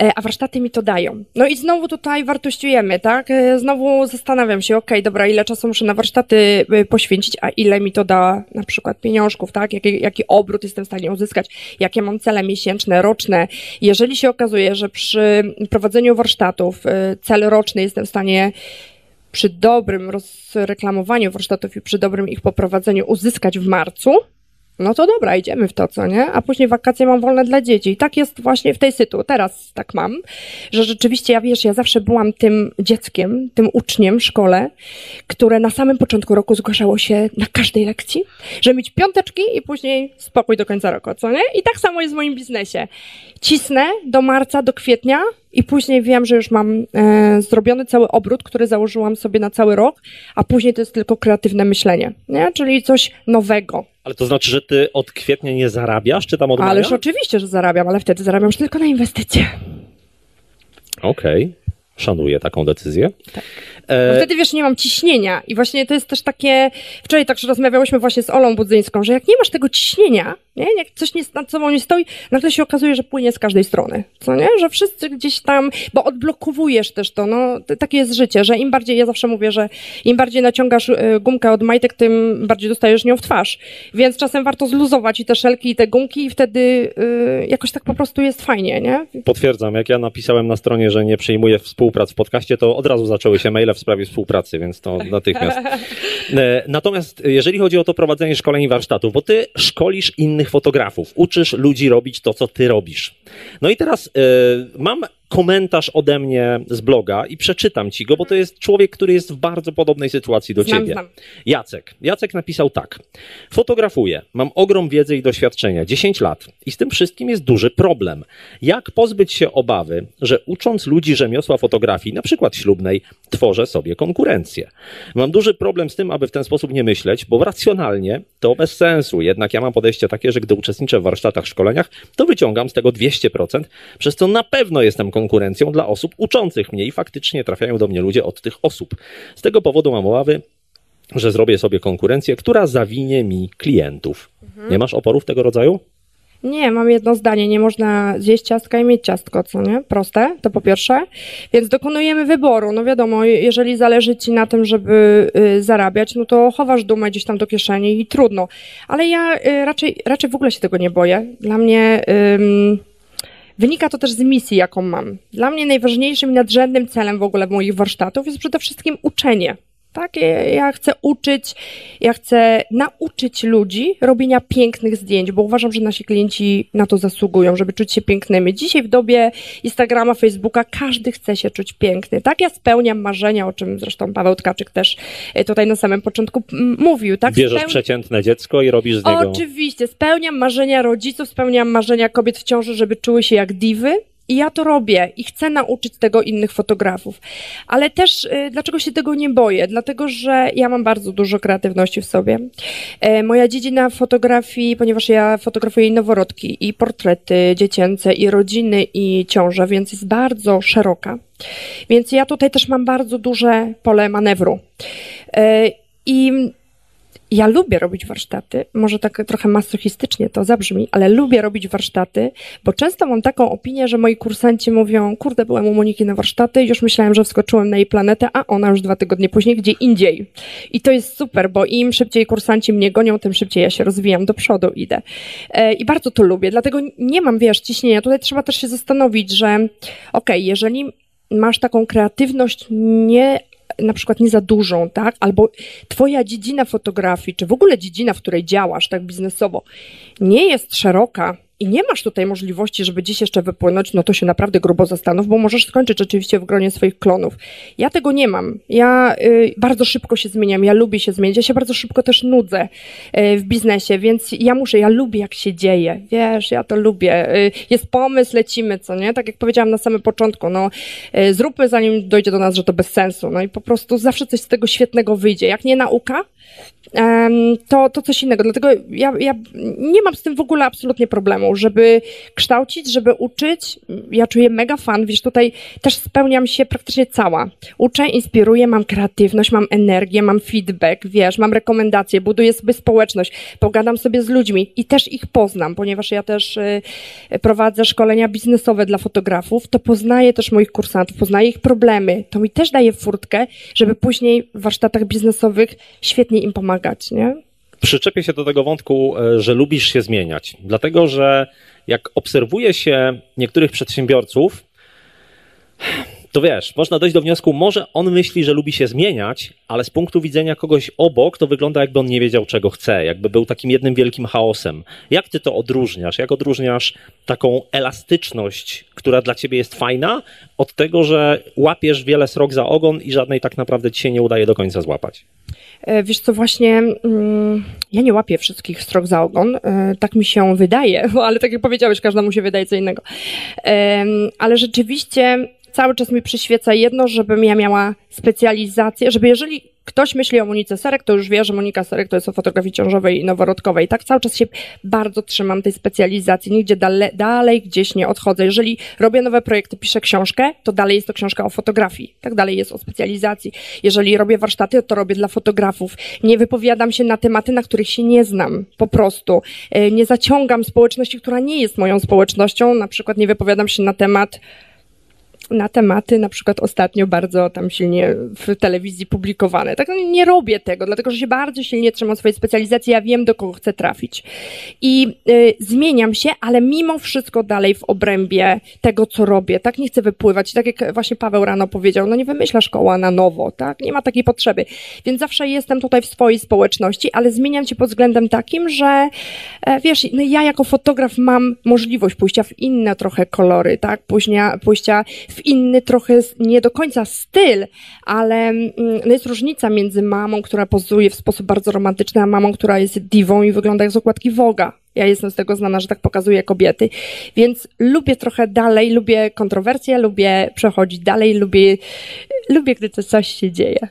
D: e, a warsztaty mi to dają. No i znowu tutaj wartościujemy, tak? E, znowu zastanawiam się, okej, okay, dobra, ile czasu muszę na warsztaty e, poświęcić, a ile mi to da na przykład pieniążków, tak? Jaki, jaki obrót jestem w stanie uzyskać, jakie mam cele miesięczne, roczne. Jeżeli się okazuje, że przy prowadzeniu warsztatów cel roczny jestem w stanie przy dobrym rozreklamowaniu warsztatów i przy dobrym ich poprowadzeniu uzyskać w marcu, no to dobra, idziemy w to, co nie? A później wakacje mam wolne dla dzieci. I tak jest właśnie w tej sytuacji. Teraz tak mam, że rzeczywiście, ja wiesz, ja zawsze byłam tym dzieckiem, tym uczniem w szkole, które na samym początku roku zgłaszało się na każdej lekcji, żeby mieć piąteczki i później spokój do końca roku, co nie? I tak samo jest w moim biznesie. Cisnę do marca, do kwietnia, i później wiem, że już mam e, zrobiony cały obrót, który założyłam sobie na cały rok, a później to jest tylko kreatywne myślenie, nie? czyli coś nowego.
A: Ale to znaczy, że ty od kwietnia nie zarabiasz, czy tam od maja?
D: Ależ oczywiście, że zarabiam, ale wtedy zarabiam już tylko na inwestycje.
A: Okej, okay. szanuję taką decyzję.
D: Tak. E... Wtedy wiesz, nie mam ciśnienia i właśnie to jest też takie, wczoraj tak rozmawiałyśmy właśnie z Olą Budzyńską, że jak nie masz tego ciśnienia, nie? Jak coś nie, nad sobą nie stoi, nagle się okazuje, że płynie z każdej strony, co nie? Że wszyscy gdzieś tam, bo odblokowujesz też to, no, takie jest życie, że im bardziej, ja zawsze mówię, że im bardziej naciągasz y, gumkę od majtek, tym bardziej dostajesz nią w twarz. Więc czasem warto zluzować i te szelki, i te gumki i wtedy y, jakoś tak po prostu jest fajnie, nie?
A: Potwierdzam, jak ja napisałem na stronie, że nie przyjmuję współprac w podcaście, to od razu zaczęły się maile w sprawie współpracy, więc to natychmiast. [LAUGHS] E, natomiast jeżeli chodzi o to prowadzenie szkoleń i warsztatów, bo ty szkolisz innych fotografów, uczysz ludzi robić to, co ty robisz. No i teraz y, mam komentarz ode mnie z bloga i przeczytam ci go, bo to jest człowiek, który jest w bardzo podobnej sytuacji do znam, ciebie. Znam. Jacek. Jacek napisał tak. Fotografuję, mam ogrom wiedzy i doświadczenia, 10 lat i z tym wszystkim jest duży problem. Jak pozbyć się obawy, że ucząc ludzi rzemiosła fotografii, na przykład ślubnej, tworzę sobie konkurencję? Mam duży problem z tym, aby w ten sposób nie myśleć, bo racjonalnie to bez sensu. Jednak ja mam podejście takie, że gdy uczestniczę w warsztatach, szkoleniach, to wyciągam z tego 200%, przez co na pewno jestem konkurencją dla osób uczących mnie i faktycznie trafiają do mnie ludzie od tych osób. Z tego powodu mam obawy, że zrobię sobie konkurencję, która zawinie mi klientów. Mhm. Nie masz oporów tego rodzaju?
D: Nie, mam jedno zdanie. Nie można zjeść ciastka i mieć ciastko, co nie? Proste, to po pierwsze. Więc dokonujemy wyboru. No wiadomo, jeżeli zależy ci na tym, żeby y, zarabiać, no to chowasz dumę gdzieś tam do kieszeni i trudno. Ale ja y, raczej, raczej w ogóle się tego nie boję. Dla mnie... Wynika to też z misji, jaką mam. Dla mnie najważniejszym i nadrzędnym celem w ogóle moich warsztatów jest przede wszystkim uczenie. Tak? Ja, chcę uczyć, ja chcę nauczyć ludzi robienia pięknych zdjęć, bo uważam, że nasi klienci na to zasługują, żeby czuć się pięknymi. Dzisiaj w dobie Instagrama, Facebooka każdy chce się czuć piękny. Tak? Ja spełniam marzenia, o czym zresztą Paweł Tkaczyk też e, tutaj na samym początku mówił. Tak?
A: Bierzesz Speł... przeciętne dziecko i robisz z niego...
D: Oczywiście. Spełniam marzenia rodziców, spełniam marzenia kobiet w ciąży, żeby czuły się jak diwy, i ja to robię i chcę nauczyć tego innych fotografów. Ale też y, dlaczego się tego nie boję? Dlatego, że ja mam bardzo dużo kreatywności w sobie. E, moja dziedzina fotografii, ponieważ ja fotografuję i noworodki, i portrety dziecięce, i rodziny, i ciąże, więc jest bardzo szeroka. Więc ja tutaj też mam bardzo duże pole manewru. E, I ja lubię robić warsztaty, może tak trochę masochistycznie to zabrzmi, ale lubię robić warsztaty, bo często mam taką opinię, że moi kursanci mówią, kurde, byłem u Moniki na warsztaty, już myślałem, że wskoczyłem na jej planetę, a ona już dwa tygodnie później gdzie indziej. I to jest super, bo im szybciej kursanci mnie gonią, tym szybciej ja się rozwijam, do przodu idę. E, I bardzo to lubię, dlatego nie mam, wiesz, ciśnienia. Tutaj trzeba też się zastanowić, że okej, okay, jeżeli masz taką kreatywność nie na przykład nie za dużą, tak? Albo twoja dziedzina fotografii, czy w ogóle dziedzina, w której działasz, tak biznesowo, nie jest szeroka, i nie masz tutaj możliwości, żeby dziś jeszcze wypłynąć, no to się naprawdę grubo zastanów, bo możesz skończyć rzeczywiście w gronie swoich klonów. Ja tego nie mam. Ja y, bardzo szybko się zmieniam, ja lubię się zmieniać, ja się bardzo szybko też nudzę y, w biznesie, więc ja muszę, ja lubię jak się dzieje, wiesz, ja to lubię. Y, jest pomysł, lecimy, co nie? Tak jak powiedziałam na samym początku, no y, zróbmy zanim dojdzie do nas, że to bez sensu, no i po prostu zawsze coś z tego świetnego wyjdzie. Jak nie nauka, to, to coś innego. Dlatego ja, ja nie mam z tym w ogóle absolutnie problemu, żeby kształcić, żeby uczyć. Ja czuję mega fan, wiesz, tutaj też spełniam się praktycznie cała. Uczę, inspiruję, mam kreatywność, mam energię, mam feedback, wiesz, mam rekomendacje, buduję sobie społeczność, pogadam sobie z ludźmi i też ich poznam, ponieważ ja też y, prowadzę szkolenia biznesowe dla fotografów, to poznaję też moich kursantów, poznaję ich problemy. To mi też daje furtkę, żeby później w warsztatach biznesowych świetnie im pomagać, nie?
A: Przyczepię się do tego wątku, e, że lubisz się zmieniać, dlatego że jak obserwuje się niektórych przedsiębiorców, to wiesz, można dojść do wniosku, może on myśli, że lubi się zmieniać, ale z punktu widzenia kogoś obok to wygląda jakby on nie wiedział, czego chce, jakby był takim jednym wielkim chaosem. Jak ty to odróżniasz? Jak odróżniasz taką elastyczność, która dla ciebie jest fajna, od tego, że łapiesz wiele srok za ogon i żadnej tak naprawdę ci się nie udaje do końca złapać?
D: E, wiesz co, właśnie mm, ja nie łapię wszystkich strok za ogon, e, tak mi się wydaje, [LAUGHS] ale tak jak powiedziałeś, każdemu się wydaje co innego. Ale rzeczywiście cały czas mi przyświeca jedno, żebym ja miała specjalizację, żeby jeżeli ktoś myśli o Monice Serek, to już wie, że Monika Serek to jest o fotografii ciążowej i noworodkowej. Tak cały czas się bardzo trzymam tej specjalizacji, nigdzie dalej, dalej gdzieś nie odchodzę. Jeżeli robię nowe projekty, piszę książkę, to dalej jest to książka o fotografii. Tak dalej jest o specjalizacji. Jeżeli robię warsztaty, to robię dla fotografów. Nie wypowiadam się na tematy, na których się nie znam. Po prostu. E, nie zaciągam społeczności, która nie jest moją społecznością. Na przykład nie wypowiadam się na temat na tematy na przykład ostatnio bardzo tam silnie w telewizji publikowane. Tak no, nie robię tego, dlatego że się bardzo silnie trzymam swojej specjalizacji, ja wiem do kogo chcę trafić. I y, zmieniam się, ale mimo wszystko dalej w obrębie tego, co robię. Tak nie chcę wypływać. Tak jak właśnie Paweł rano powiedział, no nie wymyśla szkoła na nowo, tak? Nie ma takiej potrzeby. Więc zawsze jestem tutaj w swojej społeczności, ale zmieniam się pod względem takim, że e, wiesz, no ja jako fotograf mam możliwość pójścia w inne trochę kolory, tak? Pójścia, pójścia w inny trochę nie do końca styl, ale mm, no jest różnica między mamą, która pozuje w sposób bardzo romantyczny, a mamą, która jest diwą i wygląda jak z okładki Woga. Ja jestem z tego znana, że tak pokazuję kobiety, więc lubię trochę dalej, lubię kontrowersje, lubię przechodzić dalej, lubię, lubię, gdy to coś się dzieje.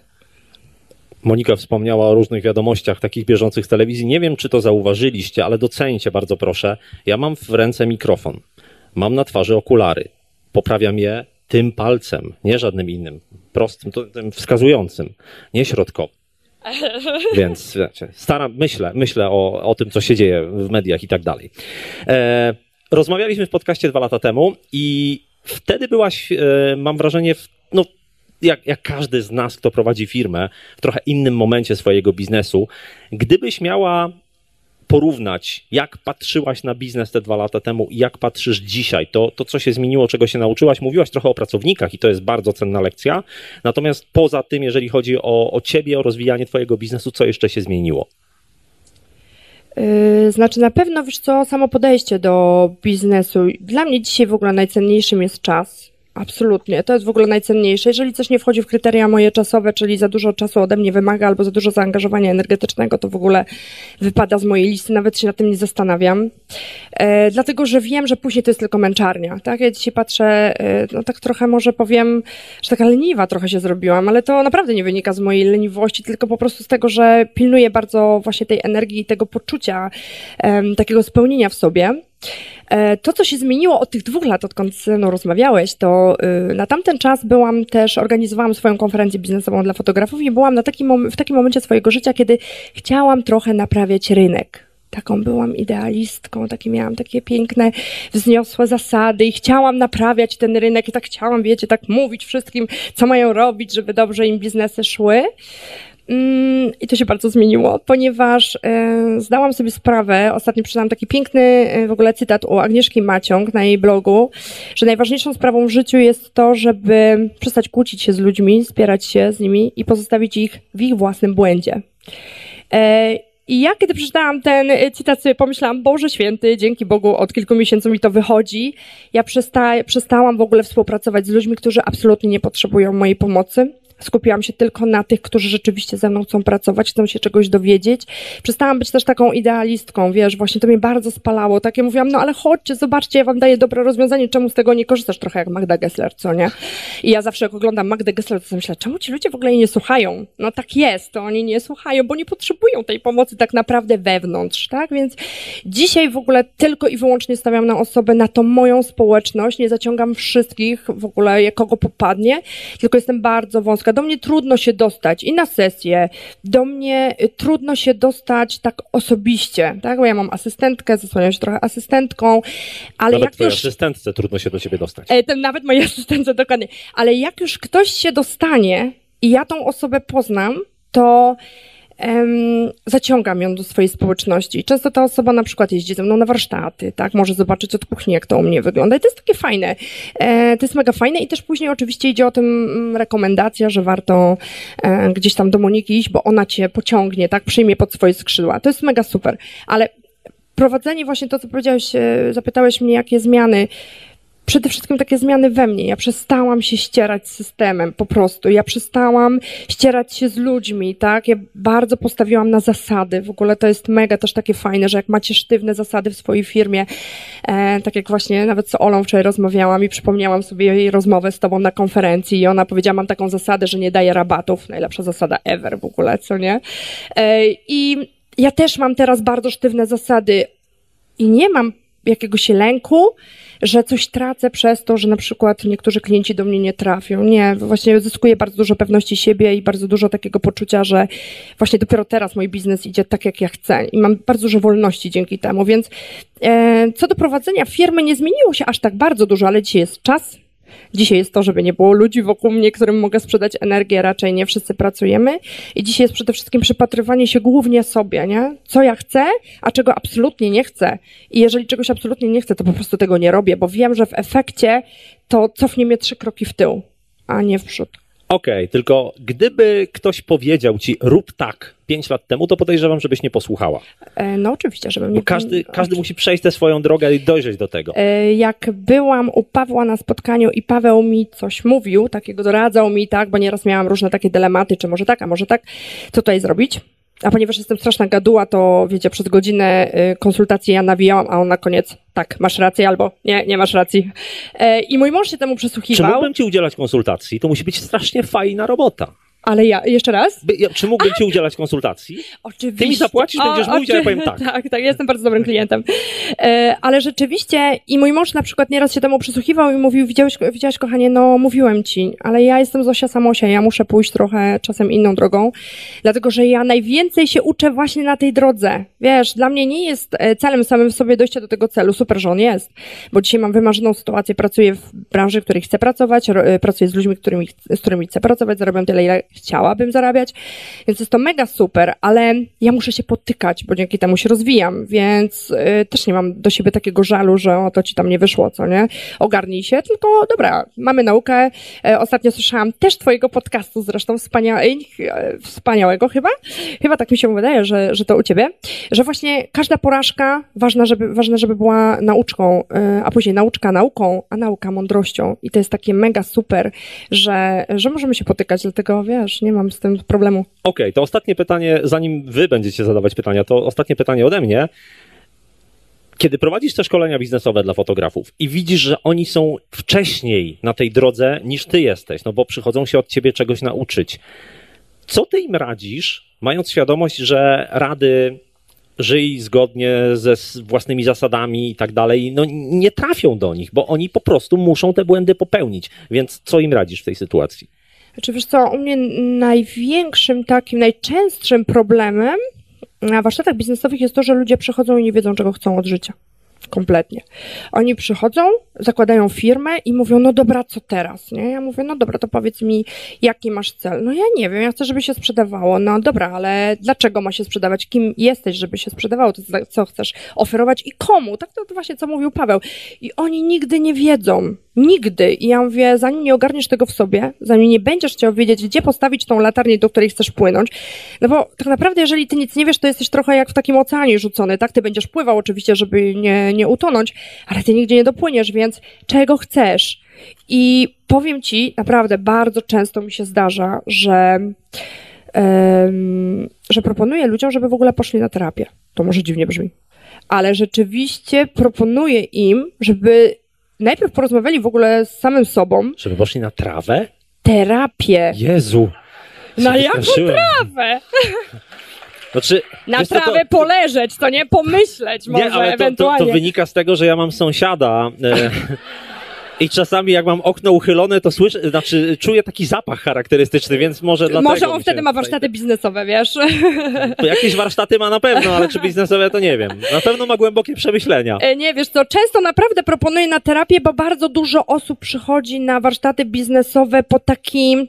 A: Monika wspomniała o różnych wiadomościach takich bieżących z telewizji. Nie wiem, czy to zauważyliście, ale docencie bardzo proszę. Ja mam w ręce mikrofon. Mam na twarzy okulary. Poprawiam je tym palcem, nie żadnym innym, prostym, tym wskazującym, nie środkowym. [LAUGHS] Więc wiecie, staram, myślę, myślę o, o tym, co się dzieje w mediach i tak dalej. E, rozmawialiśmy w podcaście dwa lata temu i wtedy byłaś, e, mam wrażenie, w, no, jak, jak każdy z nas, kto prowadzi firmę, w trochę innym momencie swojego biznesu. Gdybyś miała porównać, jak patrzyłaś na biznes te dwa lata temu i jak patrzysz dzisiaj, to, to co się zmieniło, czego się nauczyłaś, mówiłaś trochę o pracownikach i to jest bardzo cenna lekcja. Natomiast poza tym, jeżeli chodzi o, o ciebie, o rozwijanie twojego biznesu, co jeszcze się zmieniło?
D: Yy, znaczy na pewno, wiesz co, samo podejście do biznesu. Dla mnie dzisiaj w ogóle najcenniejszym jest czas. Absolutnie, to jest w ogóle najcenniejsze. Jeżeli coś nie wchodzi w kryteria moje czasowe, czyli za dużo czasu ode mnie wymaga albo za dużo zaangażowania energetycznego, to w ogóle wypada z mojej listy, nawet się nad tym nie zastanawiam. E, dlatego, że wiem, że później to jest tylko męczarnia. Tak? Ja dzisiaj patrzę, e, no tak trochę może powiem, że taka leniwa trochę się zrobiłam, ale to naprawdę nie wynika z mojej leniwości, tylko po prostu z tego, że pilnuję bardzo właśnie tej energii i tego poczucia e, takiego spełnienia w sobie. E, to, co się zmieniło od tych dwóch lat, odkąd ze mną rozmawiałeś, to y, na tamten czas byłam też, organizowałam swoją konferencję biznesową dla fotografów i byłam na takim, w takim momencie swojego życia, kiedy chciałam trochę naprawiać rynek taką byłam idealistką, takie miałam takie piękne, wzniosłe zasady i chciałam naprawiać ten rynek i tak chciałam, wiecie, tak mówić wszystkim, co mają robić, żeby dobrze im biznesy szły. Mm, I to się bardzo zmieniło, ponieważ e, zdałam sobie sprawę, ostatnio przeczytałam taki piękny e, w ogóle cytat u Agnieszki Maciąg na jej blogu, że najważniejszą sprawą w życiu jest to, żeby przestać kłócić się z ludźmi, spierać się z nimi i pozostawić ich w ich własnym błędzie. E, I ja, kiedy przeczytałam ten cytat, sobie pomyślałam, Boże Święty, dzięki Bogu od kilku miesięcy mi to wychodzi. Ja przesta przestałam w ogóle współpracować z ludźmi, którzy absolutnie nie potrzebują mojej pomocy skupiłam się tylko na tych, którzy rzeczywiście ze mną chcą pracować, chcą się czegoś dowiedzieć. Przestałam być też taką idealistką, wiesz, właśnie to mnie bardzo spalało. Takie mówiłam, no ale chodźcie, zobaczcie, ja wam daję dobre rozwiązanie, czemu z tego nie korzystasz? Trochę jak Magda Gessler, co nie? I ja zawsze jak oglądam Magdę Gessler, to myślę, czemu ci ludzie w ogóle jej nie słuchają? No tak jest, to oni nie słuchają, bo nie potrzebują tej pomocy tak naprawdę wewnątrz, tak? Więc dzisiaj w ogóle tylko i wyłącznie stawiam na osobę, na tą moją społeczność, nie zaciągam wszystkich w ogóle, kogo popadnie, tylko jestem bardzo wąska do mnie trudno się dostać i na sesję, do mnie y, trudno się dostać tak osobiście, tak? Bo ja mam asystentkę, zasłaniam się trochę asystentką, ale
A: nawet
D: jak już...
A: asystentce trudno się do ciebie dostać.
D: E, ten, nawet mojej [LAUGHS] asystentce, dokładnie. Ale jak już ktoś się dostanie i ja tą osobę poznam, to zaciągam ją do swojej społeczności. Często ta osoba na przykład jeździ ze mną na warsztaty, tak, może zobaczyć od kuchni, jak to u mnie wygląda i to jest takie fajne. E, to jest mega fajne i też później oczywiście idzie o tym mm, rekomendacja, że warto e, gdzieś tam do Moniki iść, bo ona cię pociągnie, tak, przyjmie pod swoje skrzydła. To jest mega super, ale prowadzenie właśnie to, co powiedziałeś, e, zapytałeś mnie, jakie zmiany przede wszystkim takie zmiany we mnie. Ja przestałam się ścierać z systemem, po prostu. Ja przestałam ścierać się z ludźmi, tak? Ja bardzo postawiłam na zasady. W ogóle to jest mega też takie fajne, że jak macie sztywne zasady w swojej firmie, e, tak jak właśnie nawet z Olą wczoraj rozmawiałam i przypomniałam sobie jej rozmowę z tobą na konferencji i ona powiedziała, mam taką zasadę, że nie daję rabatów. Najlepsza zasada ever w ogóle, co nie? E, I ja też mam teraz bardzo sztywne zasady i nie mam jakiegoś lęku, że coś tracę przez to, że na przykład niektórzy klienci do mnie nie trafią. Nie, właśnie zyskuję bardzo dużo pewności siebie i bardzo dużo takiego poczucia, że właśnie dopiero teraz mój biznes idzie tak, jak ja chcę i mam bardzo dużo wolności dzięki temu, więc e, co do prowadzenia firmy nie zmieniło się aż tak bardzo dużo, ale dzisiaj jest czas, Dzisiaj jest to, żeby nie było ludzi wokół mnie, którym mogę sprzedać energię, raczej nie wszyscy pracujemy. I dzisiaj jest przede wszystkim przypatrywanie się głównie sobie, nie? Co ja chcę, a czego absolutnie nie chcę. I jeżeli czegoś absolutnie nie chcę, to po prostu tego nie robię, bo wiem, że w efekcie to cofnie mnie trzy kroki w tył, a nie w przód.
A: Okej, okay, tylko gdyby ktoś powiedział ci rób tak pięć lat temu, to podejrzewam, żebyś nie posłuchała.
D: E, no oczywiście, żebym nie...
A: Bo każdy, każdy musi przejść tę swoją drogę i dojrzeć do tego.
D: E, jak byłam u Pawła na spotkaniu i Paweł mi coś mówił, takiego doradzał mi, tak, bo nieraz miałam różne takie dylematy, czy może tak, a może tak, co tutaj zrobić? A ponieważ jestem straszna gaduła, to wiecie, przez godzinę y, konsultacji ja nawijałam, a on na koniec tak, masz rację albo nie, nie masz racji. E, I mój mąż się temu przysłuchiwał.
A: Czy mógłbym ci udzielać konsultacji? To musi być strasznie fajna robota.
D: Ale ja, jeszcze raz?
A: By, ja, czy mógłbym A, ci udzielać konsultacji?
D: Oczywiście.
A: Ty mi zapłacisz, o, będziesz mówić, a ja powiem [LAUGHS] tak.
D: Tak, tak, jestem bardzo dobrym klientem. E, ale rzeczywiście, i mój mąż na przykład nieraz się temu przysłuchiwał i mówił, widziałeś, widziałeś kochanie, no mówiłem ci, ale ja jestem Zosia Samosia, ja muszę pójść trochę czasem inną drogą, dlatego, że ja najwięcej się uczę właśnie na tej drodze. Wiesz, dla mnie nie jest e, celem samym w sobie dojście do tego celu, super, że on jest, bo dzisiaj mam wymarzoną sytuację, pracuję w branży, w której chcę pracować, e, pracuję z ludźmi, którymi, z którymi chcę pracować, zarabiam tyle, ile chciałabym zarabiać, więc jest to mega super, ale ja muszę się potykać, bo dzięki temu się rozwijam, więc y, też nie mam do siebie takiego żalu, że o to ci tam nie wyszło, co nie? Ogarnij się, tylko dobra, mamy naukę. E, ostatnio słyszałam też twojego podcastu, zresztą wspania e, wspaniałego chyba, chyba tak mi się wydaje, że, że to u ciebie, że właśnie każda porażka ważna, żeby, ważna, żeby była nauczką, e, a później nauczka nauką, a nauka mądrością i to jest takie mega super, że, że możemy się potykać, dlatego wiesz, nie mam z tym problemu.
A: Okej, okay, to ostatnie pytanie, zanim wy będziecie zadawać pytania, to ostatnie pytanie ode mnie. Kiedy prowadzisz te szkolenia biznesowe dla fotografów i widzisz, że oni są wcześniej na tej drodze niż ty jesteś, no bo przychodzą się od ciebie czegoś nauczyć, co ty im radzisz, mając świadomość, że rady żyj zgodnie ze własnymi zasadami i tak dalej, no nie trafią do nich, bo oni po prostu muszą te błędy popełnić. Więc co im radzisz w tej sytuacji?
D: Czy wiesz co, u mnie największym takim, najczęstszym problemem na warsztatach biznesowych jest to, że ludzie przychodzą i nie wiedzą, czego chcą od życia. Kompletnie. Oni przychodzą, zakładają firmę i mówią, no dobra, co teraz? Nie? Ja mówię, no dobra, to powiedz mi, jaki masz cel? No ja nie wiem, ja chcę, żeby się sprzedawało. No dobra, ale dlaczego ma się sprzedawać? Kim jesteś, żeby się sprzedawało? To co chcesz oferować i komu? Tak to, właśnie, co mówił Paweł. I oni nigdy nie wiedzą. Nigdy. I ja mówię, zanim nie ogarniesz tego w sobie, zanim nie będziesz chciał wiedzieć, gdzie postawić tą latarnię, do której chcesz płynąć, no bo tak naprawdę, jeżeli ty nic nie wiesz, to jesteś trochę jak w takim oceanie rzucony, tak? Ty będziesz pływał oczywiście, żeby nie, nie utonąć, ale ty nigdzie nie dopłyniesz, więc czego chcesz? I powiem ci, naprawdę bardzo często mi się zdarza, że, um, że proponuję ludziom, żeby w ogóle poszli na terapię. To może dziwnie brzmi. Ale rzeczywiście proponuję im, żeby najpierw porozmawiali w ogóle z samym sobą.
A: Żeby poszli na trawę?
D: Terapię.
A: Jezu.
D: Na jaką trawę? [LAUGHS]
A: Znaczy,
D: na trawę to, poleżeć, to nie pomyśleć może
A: nie, ale
D: ewentualnie.
A: To, to, to wynika z tego, że ja mam sąsiada. E, [LAUGHS] I czasami jak mam okno uchylone, to słyszę, znaczy czuję taki zapach charakterystyczny, więc może dlatego...
D: Może on wtedy ma warsztaty biznesowe, wiesz? [LAUGHS]
A: To jakieś warsztaty ma na pewno, ale czy biznesowe to nie wiem. Na pewno ma głębokie przemyślenia.
D: E, nie, wiesz co, często naprawdę proponuję na terapię, bo bardzo dużo osób przychodzi na warsztaty biznesowe po takim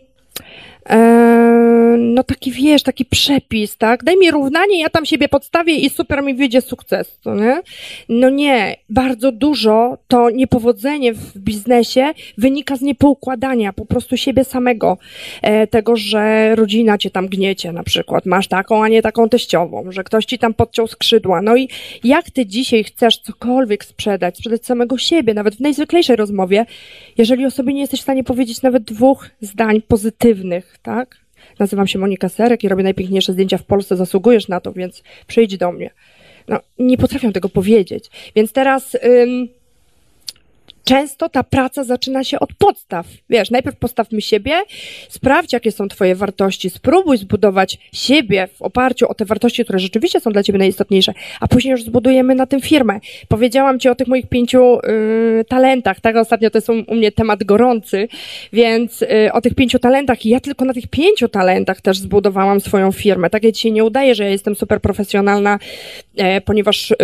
D: no taki wiesz, taki przepis, tak? Daj mi równanie, ja tam siebie podstawię i super mi wyjdzie sukces, to nie? No nie, bardzo dużo to niepowodzenie w biznesie wynika z niepoukładania po prostu siebie samego. E, tego, że rodzina cię tam gniecie na przykład, masz taką, a nie taką teściową, że ktoś ci tam podciął skrzydła. No i jak ty dzisiaj chcesz cokolwiek sprzedać, sprzedać samego siebie, nawet w najzwyklejszej rozmowie, jeżeli o sobie nie jesteś w stanie powiedzieć nawet dwóch zdań pozytywnych, tak? Nazywam się Monika Serek i robię najpiękniejsze zdjęcia w Polsce, zasługujesz na to, więc przyjdź do mnie. No, nie potrafią tego powiedzieć. Więc teraz... często ta praca zaczyna się od podstaw. Wiesz, najpierw postawmy siebie, sprawdź, jakie są Twoje wartości, spróbuj zbudować siebie w oparciu o te wartości, które rzeczywiście są dla Ciebie najistotniejsze, a później już zbudujemy na tym firmę. Powiedziałam Ci o tych moich pięciu y, talentach, tak? Ostatnio to jest u, mnie temat gorący, więc y, o tych pięciu talentach i ja tylko na tych pięciu talentach też zbudowałam swoją firmę. Tak ja dzisiaj nie udaję, że ja jestem super profesjonalna, e, ponieważ y,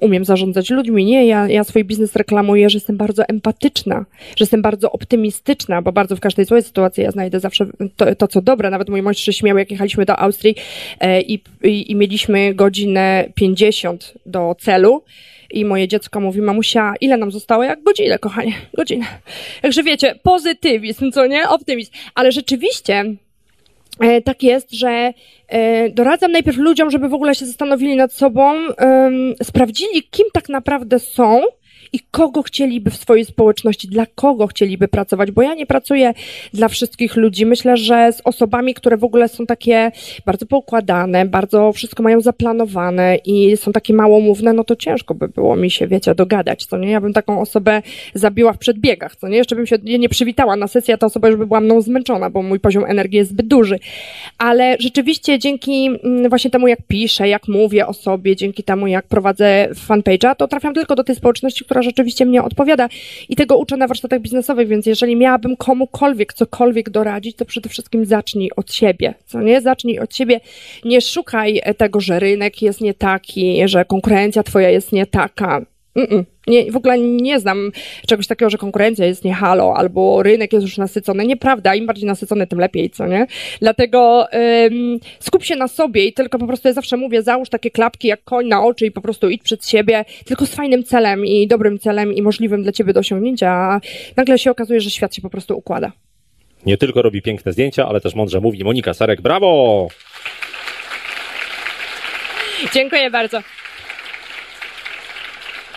D: umiem zarządzać ludźmi. Nie, ja, ja swój biznes reklamuję, że jestem bardzo empatyczna, że jestem bardzo optymistyczna, bo bardzo w każdej złej sytuacji ja znajdę zawsze to, to co dobre. Nawet mój mąż się śmiał, jak jechaliśmy do Austrii e, i, i, i mieliśmy godzinę 50 do celu. I moje dziecko mówi, mamusia, ile nam zostało? Jak godzinę, kochanie, godzinę. Także wiecie, pozytywizm, co nie? Optymizm. Ale rzeczywiście e, tak jest, że e, doradzam najpierw ludziom, żeby w ogóle się zastanowili nad sobą, sprawdzili, kim tak naprawdę są, i kogo chcieliby w swojej społeczności, dla kogo chcieliby pracować, bo ja nie pracuję dla wszystkich ludzi. Myślę, że z osobami, które w ogóle są takie bardzo poukładane, bardzo wszystko mają zaplanowane i są takie małomówne, no to ciężko by było mi się, wiecie, dogadać, co nie? Ja bym taką osobę zabiła w przedbiegach, co nie? Jeszcze bym się nie przywitała na sesję, a ta osoba już by była mną zmęczona, bo mój poziom energii jest zbyt duży. Ale rzeczywiście dzięki mm, właśnie temu, jak piszę, jak mówię o sobie, dzięki temu, jak prowadzę fanpage'a, to trafiam tylko do tej społeczności, która która rzeczywiście mnie odpowiada i tego uczę na warsztatach biznesowych, więc jeżeli miałabym komukolwiek cokolwiek doradzić, to przede wszystkim zacznij od siebie, co nie? Zacznij od siebie, nie szukaj tego, że rynek jest nie taki, że konkurencja twoja jest nie taka. Mm-mm. Nie, w ogóle nie znam czegoś takiego, że konkurencja jest nie halo, albo rynek jest już nasycony. Nieprawda, im bardziej nasycony, tym lepiej, co nie? Dlatego ym, skup się na sobie i tylko po prostu, ja zawsze mówię, załóż takie klapki jak koń na oczy i po prostu idź przed siebie, tylko z fajnym celem i dobrym celem i możliwym dla ciebie do osiągnięcia, a nagle się okazuje, że świat się po prostu układa.
A: Nie tylko robi piękne zdjęcia, ale też mądrze mówi Monika Sarek. Brawo!
D: Dziękuję bardzo.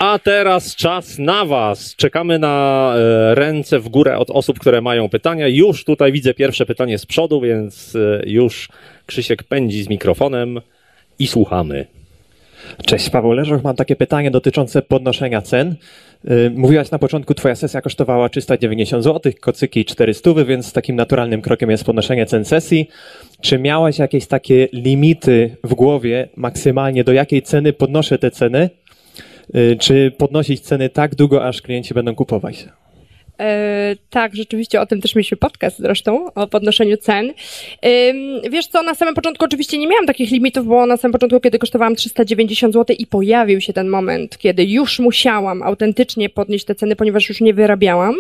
A: A teraz czas na Was. Czekamy na e, ręce w górę od osób, które mają pytania. Już tutaj widzę pierwsze pytanie z przodu, więc e, już Krzysiek pędzi z mikrofonem i słuchamy.
E: Cześć, Paweł Leżoch. Mam takie pytanie dotyczące podnoszenia cen. Y, Mówiłaś na początku, Twoja sesja kosztowała 390 zł, kocyki 400, więc takim naturalnym krokiem jest podnoszenie cen sesji. Czy miałaś jakieś takie limity w głowie, maksymalnie do jakiej ceny podnoszę te ceny? Y, Czy podnosić ceny tak długo, aż klienci będą kupować?
D: E, tak, rzeczywiście o tym też mieliśmy podcast zresztą, o podnoszeniu cen. Wiesz co, na samym początku oczywiście nie miałam takich limitów, bo na samym początku, kiedy kosztowałam 390 zł i pojawił się ten moment, kiedy już musiałam autentycznie podnieść te ceny, ponieważ już nie wyrabiałam,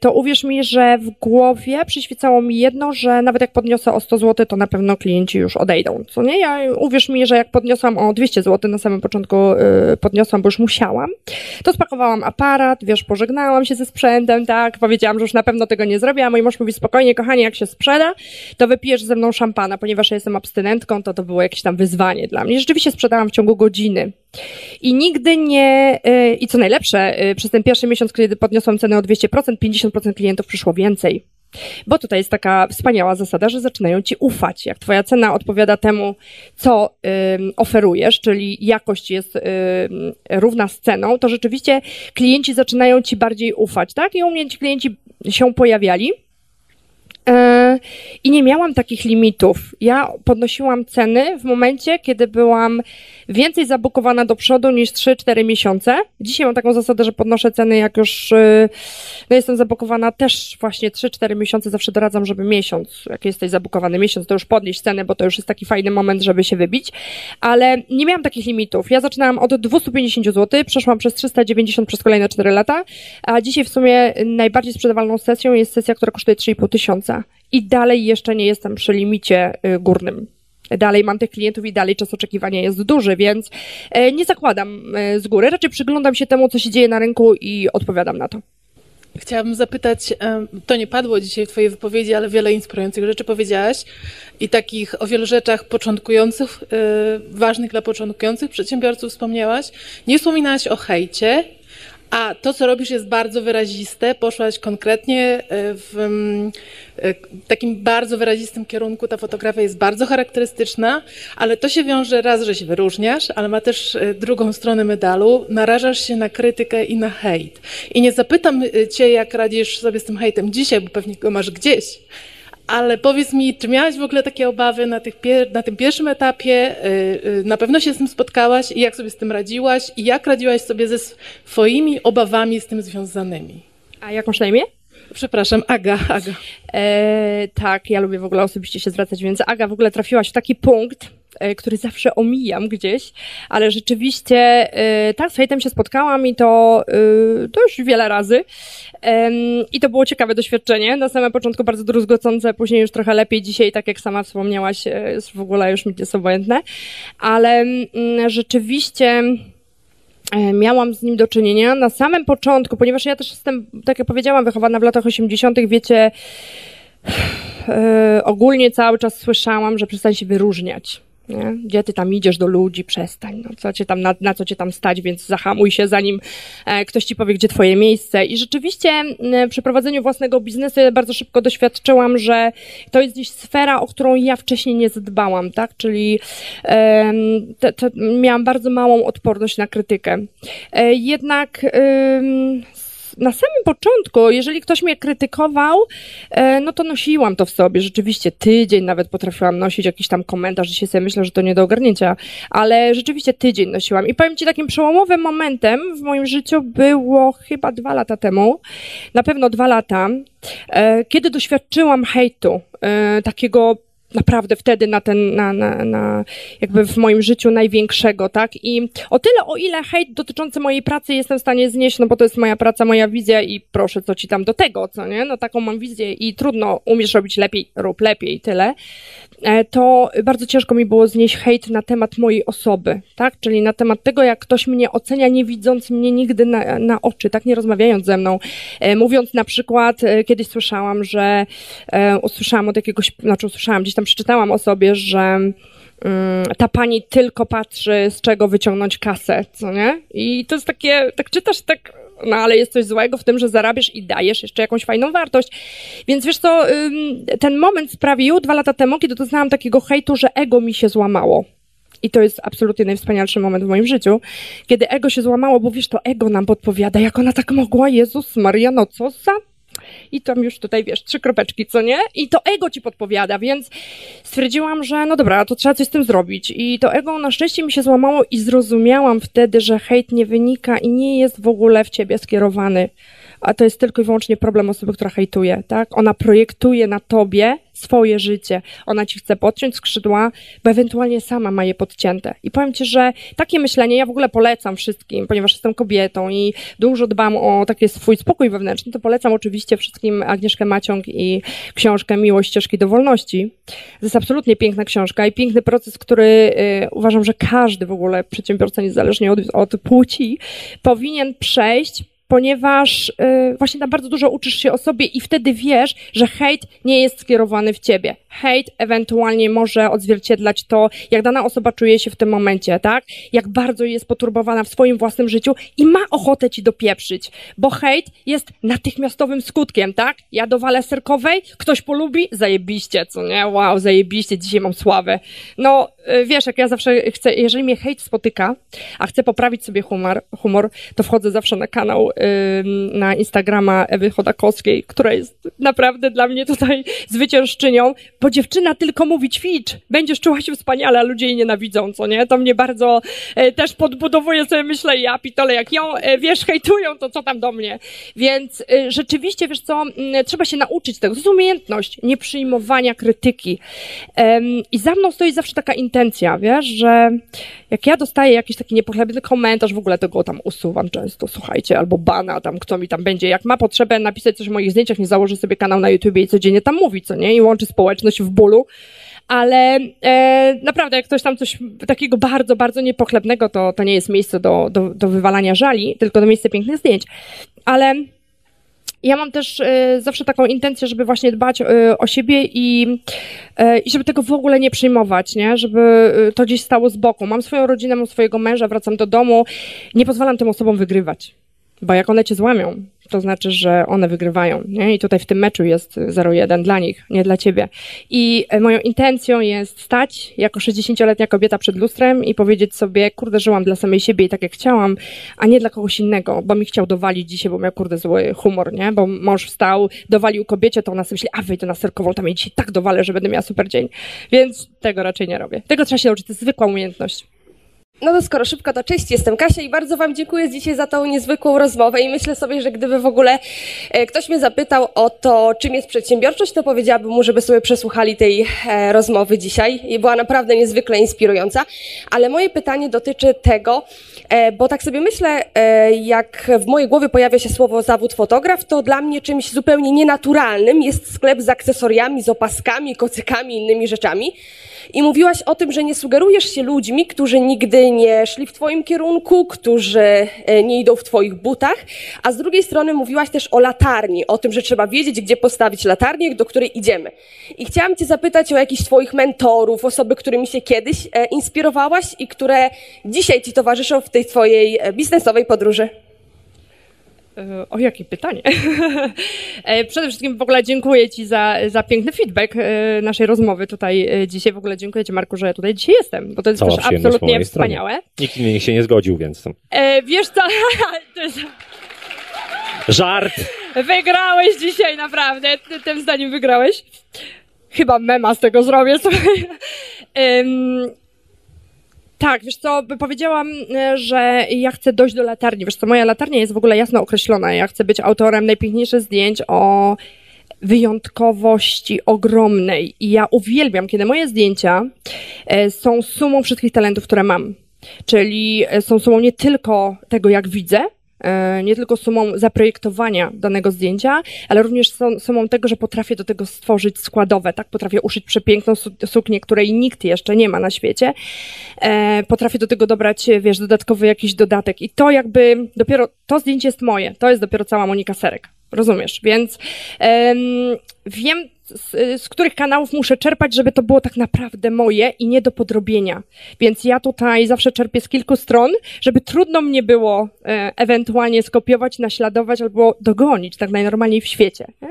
D: to uwierz mi, że w głowie przyświecało mi jedno, że nawet jak podniosę o 100 zł, to na pewno klienci już odejdą, co nie? Ja, uwierz mi, że jak podniosłam o 200 zł, na samym początku y, podniosłam, bo już musiałam, to spakowałam aparat, wiesz, pożegnałam się ze sprzętem, tak, powiedziałam, że już na pewno tego nie zrobię, a mój mąż mówi spokojnie, kochanie, jak się sprzeda, to wypijesz ze mną szampana, ponieważ ja jestem abstynentką, to to było jakieś tam wyzwanie dla mnie. Rzeczywiście sprzedałam w ciągu godziny. I nigdy nie, y, i co najlepsze, y, przez ten pierwszy miesiąc, kiedy podniosłam cenę o 200%, 50% klientów przyszło więcej. Bo tutaj jest taka wspaniała zasada, że zaczynają ci ufać. Jak twoja cena odpowiada temu, co ym, oferujesz, czyli jakość jest ym, równa z ceną, to rzeczywiście klienci zaczynają ci bardziej ufać, tak? I u mnie ci klienci się pojawiali. E, I nie miałam takich limitów. Ja podnosiłam ceny w momencie, kiedy byłam więcej zabukowana do przodu niż 3-4 miesiące. Dzisiaj mam taką zasadę, że podnoszę ceny, jak już e, no jestem zabukowana też właśnie 3-4 miesiące. Zawsze doradzam, żeby miesiąc, jak jesteś zabukowany miesiąc, to już podnieść cenę, bo to już jest taki fajny moment, żeby się wybić. Ale nie miałam takich limitów. Ja zaczynałam od 250 zł, przeszłam przez 390 przez kolejne 4 lata, a dzisiaj w sumie najbardziej sprzedawalną sesją jest sesja, która kosztuje 3,5 tysiąca. I dalej jeszcze nie jestem przy limicie y, górnym. Dalej mam tych klientów i dalej czas oczekiwania jest duży, więc e, nie zakładam e, z góry. Raczej przyglądam się temu, co się dzieje na rynku i odpowiadam na to.
F: Chciałabym zapytać, em, to nie padło dzisiaj w Twojej wypowiedzi, ale wiele inspirujących rzeczy powiedziałaś i takich o wielu rzeczach początkujących, e, ważnych dla początkujących przedsiębiorców wspomniałaś. Nie wspominałaś o hejcie, a to, co robisz, jest bardzo wyraziste. Poszłaś konkretnie e, w mm, e, takim bardzo wyrazistym kierunku. Ta fotografia jest bardzo charakterystyczna, ale to się wiąże raz, że się wyróżniasz, ale ma też e, drugą stronę medalu. Narażasz się na krytykę i na hejt. I nie zapytam Cię, jak radzisz sobie z tym hejtem dzisiaj, bo pewnie go masz gdzieś. Ale powiedz mi, czy miałaś w ogóle takie obawy na, tych na tym pierwszym etapie? Y, y, Na pewno się z tym spotkałaś i jak sobie z tym radziłaś? I jak radziłaś sobie ze swoimi obawami z tym związanymi?
D: A jak masz na imię?
F: Przepraszam, Aga, Aga.
D: E, tak, ja lubię w ogóle osobiście się zwracać, więc Aga w ogóle trafiłaś w taki punkt, który zawsze omijam gdzieś, ale rzeczywiście e, tak, z hejtem się spotkałam i to, e, to już wiele razy. I to było ciekawe doświadczenie. Na samym początku bardzo druzgocące, później już trochę lepiej. Dzisiaj, tak jak sama wspomniałaś, e, jest w ogóle już mi jest obojętne. Ale mm, rzeczywiście e, miałam z nim do czynienia na samym początku, ponieważ ja też jestem, tak jak powiedziałam, wychowana w latach 80., wiecie, e, ogólnie cały czas słyszałam, że przestań się wyróżniać. Nie? Gdzie ty tam idziesz do ludzi, przestań. No, co cię tam, na, na co cię tam stać, więc zahamuj się, zanim e, ktoś ci powie, gdzie twoje miejsce. I rzeczywiście m, przy prowadzeniu własnego biznesu ja bardzo szybko doświadczyłam, że to jest gdzieś sfera, o którą ja wcześniej nie zadbałam, tak? Czyli em, te, te, miałam bardzo małą odporność na krytykę. E, jednak na samym początku, jeżeli ktoś mnie krytykował, e, no to nosiłam to w sobie. Rzeczywiście tydzień nawet potrafiłam nosić jakiś tam komentarz. Dzisiaj sobie myślę, że to nie do ogarnięcia, ale rzeczywiście tydzień nosiłam. I powiem Ci, takim przełomowym momentem w moim życiu było chyba dwa lata temu, na pewno dwa lata, e, kiedy doświadczyłam hejtu, e, takiego naprawdę wtedy na ten, na, na, na jakby w moim życiu największego, tak? I o tyle, o ile hejt dotyczący mojej pracy jestem w stanie znieść, no bo to jest moja praca, moja wizja i proszę, co ci tam do tego, co nie? No taką mam wizję i trudno, umiesz robić lepiej, rób lepiej, tyle. E, to bardzo ciężko mi było znieść hejt na temat mojej osoby, tak? Czyli na temat tego, jak ktoś mnie ocenia, nie widząc mnie nigdy na, na oczy, tak? Nie rozmawiając ze mną. E, mówiąc na przykład, e, kiedyś słyszałam, że usłyszałam od jakiegoś, znaczy usłyszałam, gdzieś tam przeczytałam o sobie, że mm, ta pani tylko patrzy, z czego wyciągnąć kasę, co nie? I to jest takie, tak czytasz, tak no ale jest coś złego w tym, że zarabiasz i dajesz jeszcze jakąś fajną wartość. Więc wiesz co, ten moment sprawił dwa lata temu, kiedy doznałam takiego hejtu, że ego mi się złamało. I to jest absolutnie najwspanialszy moment w moim życiu, kiedy ego się złamało, bo wiesz, to ego nam podpowiada, jak ona tak mogła, Jezus Maria, no co za i tam już tutaj, wiesz, trzy kropeczki, co nie? I to ego ci podpowiada, więc stwierdziłam, że no dobra, to trzeba coś z tym zrobić. I to ego na szczęście mi się złamało i zrozumiałam wtedy, że hejt nie wynika i nie jest w ogóle w ciebie skierowany a to jest tylko i wyłącznie problem osoby, która hejtuje, tak? Ona projektuje na tobie swoje życie. Ona ci chce podciąć skrzydła, bo ewentualnie sama ma je podcięte. I powiem ci, że takie myślenie ja w ogóle polecam wszystkim, ponieważ jestem kobietą i dużo dbam o taki swój spokój wewnętrzny, to polecam oczywiście wszystkim Agnieszkę Maciąg i książkę Miłość ścieżki do wolności. To jest absolutnie piękna książka i piękny proces, który y, uważam, że każdy w ogóle przedsiębiorca, niezależnie od, od płci, powinien przejść ponieważ y, właśnie tam bardzo dużo uczysz się o sobie i wtedy wiesz, że hejt nie jest skierowany w ciebie. Hejt ewentualnie może odzwierciedlać to, jak dana osoba czuje się w tym momencie, tak? Jak bardzo jest poturbowana w swoim własnym życiu i ma ochotę ci dopieprzyć, bo hejt jest natychmiastowym skutkiem, tak? Ja do wale serkowej, ktoś polubi, zajebiście, co nie? Wow, zajebiście, dzisiaj mam sławę. No, y, wiesz, jak ja zawsze chcę, jeżeli mnie hejt spotyka, a chcę poprawić sobie humor, humor to wchodzę zawsze na kanał na Instagrama Ewy Chodakowskiej, która jest naprawdę dla mnie tutaj zwyciężczynią, bo dziewczyna tylko mówi ćwicz, będziesz czuła się wspaniale, a ludzie jej nienawidzą, co nie? To mnie bardzo e, też podbudowuje sobie, myślę, ja pitole, jak ją, e, wiesz, hejtują, to co tam do mnie? Więc e, rzeczywiście, wiesz co, trzeba się nauczyć tego. To jest umiejętność nieprzyjmowania krytyki. I za mną stoi zawsze taka intencja, wiesz, że jak ja dostaję jakiś taki niepochlebny komentarz, w ogóle tego tam usuwam często, słuchajcie, albo bana tam, kto mi tam będzie, jak ma potrzebę napisać coś o moich zdjęciach, nie założy sobie kanał na YouTubie i codziennie tam mówi, co nie? I łączy społeczność w bólu. Ale e, naprawdę, jak ktoś tam coś takiego bardzo, bardzo niepochlebnego, to, to nie jest miejsce do, do, do wywalania żali, tylko do miejsca pięknych zdjęć. Ale ja mam też y, zawsze taką intencję, żeby właśnie dbać y, o siebie i, y, i żeby tego w ogóle nie przyjmować, nie? Żeby to gdzieś stało z boku. Mam swoją rodzinę, mam swojego męża, wracam do domu. Nie pozwalam tym osobom wygrywać. Bo jak one cię złamią, to znaczy, że one wygrywają. Nie? I tutaj w tym meczu jest 0-1 dla nich, nie dla ciebie. I e, moją intencją jest stać jako 60-letnia kobieta przed lustrem i powiedzieć sobie, kurde, żyłam dla samej siebie i tak jak chciałam, a nie dla kogoś innego, bo mi chciał dowalić dzisiaj, bo miał kurde zły humor, nie? Bo mąż wstał, dowalił kobiecie, to ona sobie myśli, a wyjdę na serkową, tam jej dzisiaj tak dowalę, że będę miała super dzień. Więc tego raczej nie robię. Tego trzeba się nauczyć, to jest zwykła umiejętność.
G: No to skoro szybko, to cześć, jestem Kasia i bardzo Wam dziękuję dzisiaj za tą niezwykłą rozmowę i myślę sobie, że gdyby w ogóle e, ktoś mnie zapytał o to, czym jest przedsiębiorczość, to powiedziałabym mu, żeby sobie przesłuchali tej e, rozmowy dzisiaj i była naprawdę niezwykle inspirująca. Ale moje pytanie dotyczy tego, e, bo tak sobie myślę, jak w mojej głowie pojawia się słowo zawód fotograf, to dla mnie czymś zupełnie nienaturalnym jest sklep z akcesoriami, z opaskami, kocykami, innymi rzeczami. I mówiłaś o tym, że nie sugerujesz się ludźmi, którzy nigdy nie szli w Twoim kierunku, którzy e, nie idą w Twoich butach, a z drugiej strony mówiłaś też o latarni, o tym, że trzeba wiedzieć, gdzie postawić latarnię, do której idziemy. I chciałam Cię zapytać o jakichś Twoich mentorów, osoby, którymi się kiedyś e, inspirowałaś i które dzisiaj Ci towarzyszą w tej Twojej e, biznesowej podróży.
D: E, o jakie pytanie? [LAUGHS] E, przede wszystkim w ogóle dziękuję Ci za, za piękny feedback e, naszej rozmowy tutaj dzisiaj. W ogóle dziękuję Ci, Marku, że ja tutaj dzisiaj jestem, bo to jest Cała też absolutnie wspaniałe.
A: Stronie. Nikt inny się nie zgodził, więc.
D: E, wiesz co? [LAUGHS] to jest...
A: Żart!
D: Wygrałeś dzisiaj, naprawdę. Tym zdaniem wygrałeś. Chyba mema z tego zrobię. Tak, wiesz co, powiedziałam, e, że ja chcę dojść do latarni. Wiesz co, moja latarnia jest w ogóle jasno określona. Ja chcę być autorem najpiękniejszych zdjęć o wyjątkowości ogromnej. I ja uwielbiam, kiedy moje zdjęcia e, są sumą wszystkich talentów, które mam. Czyli e, są sumą nie tylko tego, jak widzę, nie tylko sumą zaprojektowania danego zdjęcia, ale również sumą tego, że potrafię do tego stworzyć składowe, tak? Potrafię uszyć przepiękną suknię, której nikt jeszcze nie ma na świecie. Potrafię do tego dobrać, wiesz, dodatkowy jakiś dodatek. I to jakby dopiero, to zdjęcie jest moje. To jest dopiero cała Monika Serek. Rozumiesz? Więc wiem, z, z, których kanałów muszę czerpać, żeby to było tak naprawdę moje i nie do podrobienia. Więc ja tutaj zawsze czerpię z kilku stron, żeby trudno mnie było e, ewentualnie skopiować, naśladować albo dogonić, tak najnormalniej w świecie. Nie?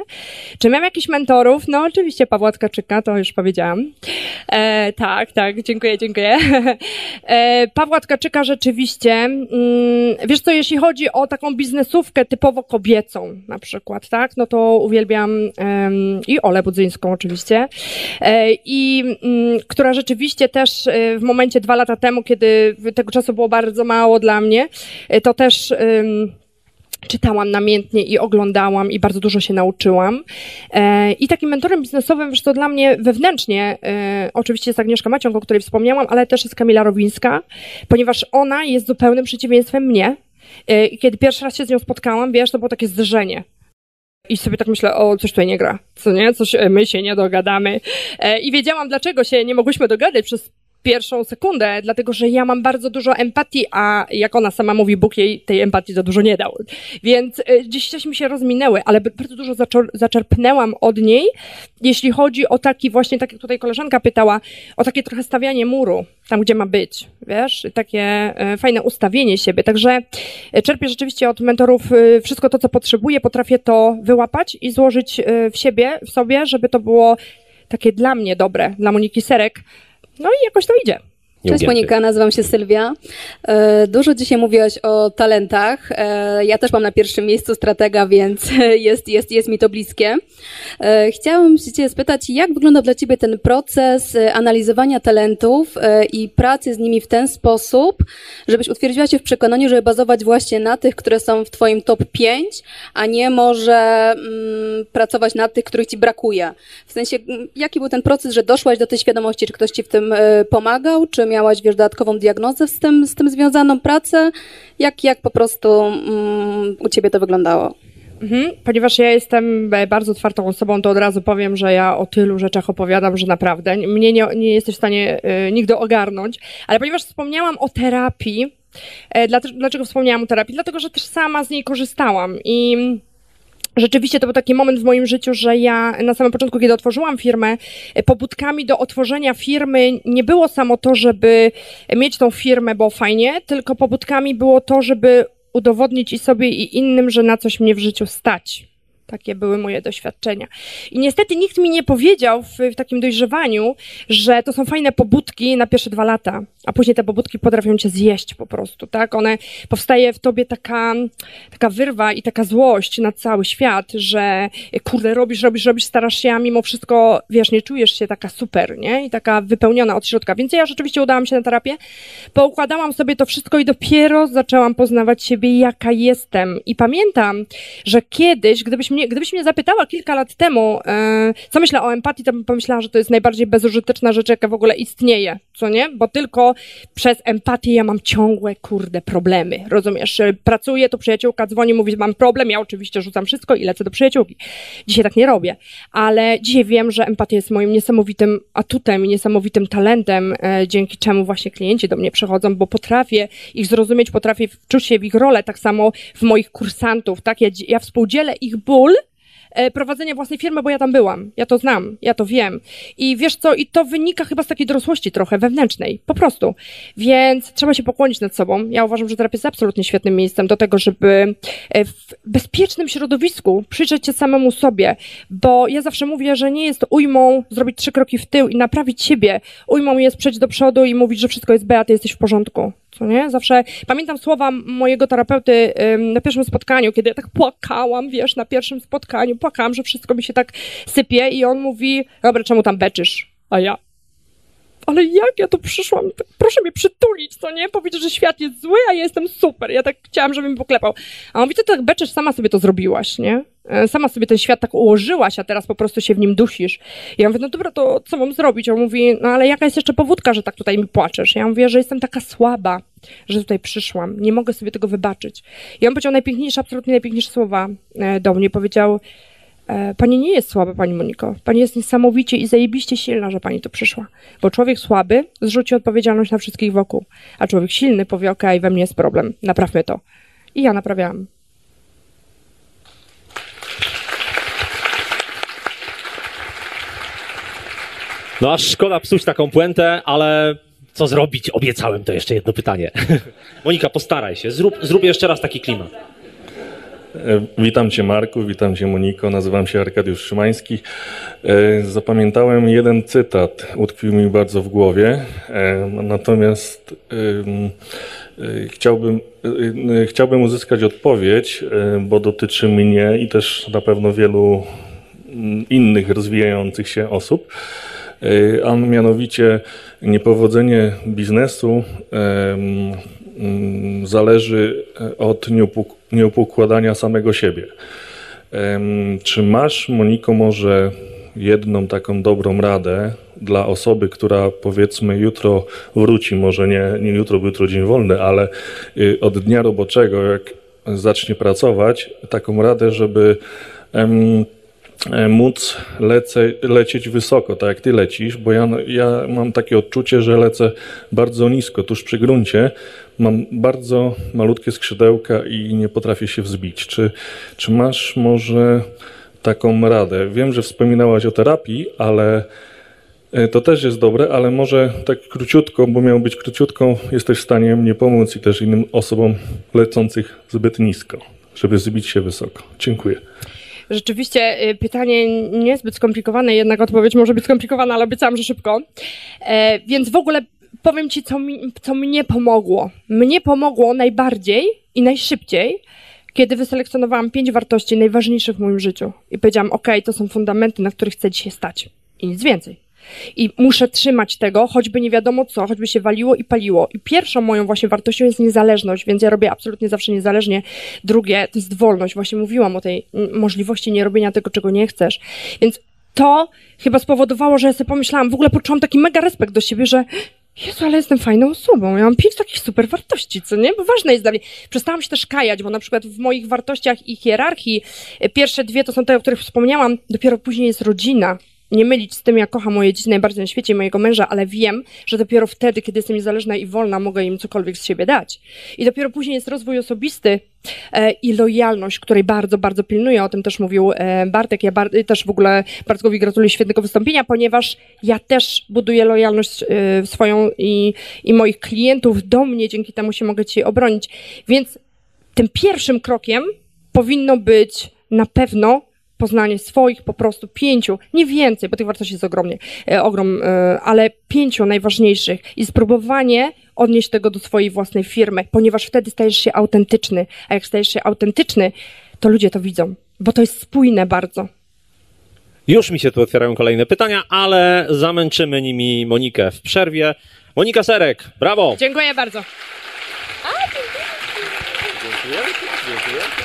D: Czy miałem jakichś mentorów? No oczywiście Pawła Tkaczyka, to już powiedziałam. E, tak, tak, dziękuję, dziękuję. [LAUGHS] E, Pawła Tkaczyka rzeczywiście, mm, wiesz co, jeśli chodzi o taką biznesówkę typowo kobiecą na przykład, tak, no to uwielbiam i Ole Budzyńską oczywiście, e, i mm, która rzeczywiście też e, w momencie dwa lata temu, kiedy tego czasu było bardzo mało dla mnie, e, to też czytałam namiętnie i oglądałam i bardzo dużo się nauczyłam. I takim mentorem biznesowym, że to dla mnie wewnętrznie, oczywiście jest Agnieszka Maciąg, o której wspomniałam, ale też jest Kamila Rowińska, ponieważ ona jest zupełnym przeciwieństwem mnie. I kiedy pierwszy raz się z nią spotkałam, wiesz, to było takie zderzenie. I sobie tak myślę, o, coś tutaj nie gra, co nie? Coś, e, my się nie dogadamy. E, I wiedziałam, dlaczego się nie mogłyśmy dogadać przez pierwszą sekundę, dlatego że ja mam bardzo dużo empatii, a jak ona sama mówi, Bóg jej tej empatii za dużo nie dał. Więc e, gdzieś mi się rozminęły, ale bardzo dużo zaczerpnęłam od niej, jeśli chodzi o taki właśnie, tak jak tutaj koleżanka pytała, o takie trochę stawianie muru, tam gdzie ma być, wiesz, takie e, fajne ustawienie siebie. Także e, czerpię rzeczywiście od mentorów wszystko to, co potrzebuję, potrafię to wyłapać i złożyć w siebie, w sobie, żeby to było takie dla mnie dobre, dla Moniki Serek, no i jakoś to idzie.
H: Cześć Monika, nazywam się Sylwia. E, dużo dzisiaj mówiłaś o talentach. E, ja też mam na pierwszym miejscu stratega, więc [LAUGHS] jest, jest, jest mi to bliskie. E, chciałam się Cię spytać, jak wygląda dla Ciebie ten proces analizowania talentów i pracy z nimi w ten sposób, żebyś utwierdziła się w przekonaniu, żeby bazować właśnie na tych, które są w Twoim top 5, a nie może mm, pracować na tych, których Ci brakuje. W sensie, jaki był ten proces, że doszłaś do tej świadomości, czy ktoś Ci w tym pomagał, czy miałaś, wiesz, dodatkową diagnozę z tym, z tym związaną pracę? Jak, jak po prostu um, u ciebie to wyglądało?
D: Mhm, ponieważ ja jestem e, bardzo otwartą osobą, to od razu powiem, że ja o tylu rzeczach opowiadam, że naprawdę mnie nie, nie jesteś w stanie y, nigdy ogarnąć. Ale ponieważ wspomniałam o terapii, e, dlaczego wspomniałam o terapii? Dlatego, że też sama z niej korzystałam i Rzeczywiście to był taki moment w moim życiu, że ja na samym początku, kiedy otworzyłam firmę, e, pobudkami do otworzenia firmy nie było samo to, żeby mieć tą firmę, bo fajnie, tylko pobudkami było to, żeby udowodnić i sobie i innym, że na coś mnie w życiu stać. Takie były moje doświadczenia. I niestety nikt mi nie powiedział w, w, takim dojrzewaniu, że to są fajne pobudki na pierwsze dwa lata, a później te pobudki potrafią cię zjeść po prostu, tak? One, powstaje w tobie taka, taka wyrwa i taka złość na cały świat, że kurde, robisz, robisz, robisz, starasz się, a mimo wszystko, wiesz, nie czujesz się taka super, nie? I taka wypełniona od środka. Więc ja rzeczywiście udałam się na terapię, poukładałam sobie to wszystko i dopiero zaczęłam poznawać siebie, jaka jestem. I pamiętam, że kiedyś, gdybyś mnie mnie, gdybyś mnie zapytała kilka lat temu, e, co myślę o empatii, to bym pomyślała, że to jest najbardziej bezużyteczna rzecz, jaka w ogóle istnieje, co nie? Bo tylko przez empatię ja mam ciągłe, kurde, problemy, rozumiesz? Pracuję, to przyjaciółka dzwoni, mówi, mam problem, ja oczywiście rzucam wszystko i lecę do przyjaciółki. Dzisiaj tak nie robię, ale dzisiaj wiem, że empatia jest moim niesamowitym atutem i niesamowitym talentem, e, dzięki czemu właśnie klienci do mnie przychodzą, bo potrafię ich zrozumieć, potrafię wczuć się w ich rolę, tak samo w moich kursantów, tak? Ja, ja współdzielę ich ból, E, prowadzenia własnej firmy, bo ja tam byłam. Ja to znam, ja to wiem. I wiesz co, i to wynika chyba z takiej dorosłości trochę wewnętrznej, po prostu. Więc trzeba się pokłonić nad sobą. Ja uważam, że terapia jest absolutnie świetnym miejscem do tego, żeby e, w bezpiecznym środowisku przyjrzeć się samemu sobie, bo ja zawsze mówię, że nie jest ujmą zrobić trzy kroki w tył i naprawić siebie. Ujmą jest przejść do przodu i mówić, że wszystko jest B, a ty jesteś w porządku co nie? Zawsze pamiętam słowa mojego terapeuty na pierwszym spotkaniu, kiedy ja tak płakałam, wiesz, na pierwszym spotkaniu, płakałam, że wszystko mi się tak sypie i on mówi, dobra, czemu tam beczysz? A ja, ale jak ja tu przyszłam? Proszę mnie przytulić, co nie? Powiedzieć, że świat jest zły, a ja jestem super. Ja tak chciałam, żeby mi poklepał. A on mówi, ty tak beczesz, sama sobie to zrobiłaś, nie? E, sama sobie ten świat tak ułożyłaś, a teraz po prostu się w nim dusisz. I ja mówię, no dobra, to co mam zrobić? On mówi, no ale jaka jest jeszcze powódka, że tak tutaj mi płaczesz? Ja mówię, że jestem taka słaba, że tutaj przyszłam. Nie mogę sobie tego wybaczyć. I on powiedział najpiękniejsze, absolutnie najpiękniejsze słowa e, do mnie. Powiedział, pani nie jest słaba, pani Moniko. Pani jest niesamowicie i zajebiście silna, że pani tu przyszła. Bo człowiek słaby zrzuci odpowiedzialność na wszystkich wokół, a człowiek silny powie, okej, okay, we mnie jest problem, naprawmy to. I ja naprawiałam.
A: No aż szkoda psuć taką puentę, ale co zrobić? Obiecałem to jeszcze jedno pytanie. [LAUGHS] Monika, postaraj się, zrób, zrób jeszcze raz taki klimat.
I: E, witam Cię Marku, witam Cię Moniko, nazywam się Arkadiusz Szymański. E, zapamiętałem jeden cytat, utkwił mi bardzo w głowie, e, natomiast chciałbym, chciałbym uzyskać odpowiedź, bo dotyczy mnie i też na pewno wielu mm, innych rozwijających się osób, a mianowicie niepowodzenie biznesu zależy e, od nieupokładania samego siebie. Czy masz, Moniko, może jedną taką dobrą radę dla osoby, która powiedzmy jutro wróci, może nie, nie jutro, bo jutro dzień wolny, ale y, od dnia roboczego, jak zacznie pracować, taką radę, żeby móc lece, lecieć wysoko, tak jak ty lecisz, bo ja, ja mam takie odczucie, że lecę bardzo nisko, tuż przy gruncie. Mam bardzo malutkie skrzydełka i nie potrafię się wzbić. Czy, czy masz może taką radę? Wiem, że wspominałaś o terapii, ale e, to też jest dobre, ale może tak króciutko, bo miało być króciutko, jesteś w stanie mnie pomóc i też innym osobom lecących zbyt nisko, żeby zbić się wysoko. Dziękuję.
D: Rzeczywiście y, pytanie niezbyt skomplikowane, jednak odpowiedź może być skomplikowana, ale obiecałam, że szybko. E, więc w ogóle powiem Ci, co, mi, co mnie pomogło. Mnie pomogło najbardziej i najszybciej, kiedy wyselekcjonowałam pięć wartości najważniejszych w moim życiu i powiedziałam, ok, to są fundamenty, na których chcę dzisiaj stać i nic więcej. I muszę trzymać tego, choćby nie wiadomo co, choćby się waliło i paliło. I pierwszą moją właśnie wartością jest niezależność, więc ja robię absolutnie zawsze niezależnie. Drugie to jest wolność. Właśnie mówiłam o tej możliwości nie robienia tego, czego nie chcesz. Więc to chyba spowodowało, że ja sobie pomyślałam, w ogóle poczułam taki mega respekt do siebie, że Jezu, ale jestem fajną osobą. Ja mam pięć takich super wartości, co nie? Bo ważne jest dla mnie. Przestałam się też kajać, bo na przykład w moich wartościach i hierarchii e, pierwsze dwie to są te, o których wspomniałam, dopiero później jest rodzina nie mylić z tym, ja kocham moje dzieci najbardziej na świecie mojego męża, ale wiem, że dopiero wtedy, kiedy jestem niezależna i wolna, mogę im cokolwiek z siebie dać. I dopiero później jest rozwój osobisty e, i lojalność, której bardzo, bardzo pilnuję. O tym też mówił e, Bartek. Ja bar też w ogóle Bartkowi gratuluję świetnego wystąpienia, ponieważ ja też buduję lojalność e, swoją i, i moich klientów do mnie, dzięki temu się mogę ci obronić. Więc tym pierwszym krokiem powinno być na pewno poznanie swoich po prostu pięciu, nie więcej, bo tych wartości jest ogromnie, e, ogrom, e, ale pięciu najważniejszych i spróbowanie odnieść tego do swojej własnej firmy, ponieważ wtedy stajesz się autentyczny, a jak stajesz się autentyczny, to ludzie to widzą, bo to jest spójne bardzo.
A: Już mi się tu otwierają kolejne pytania, ale zamęczymy nimi Monikę w przerwie. Monika Serek, brawo!
D: Dziękuję bardzo.
A: Dziękuję. Dziękuję.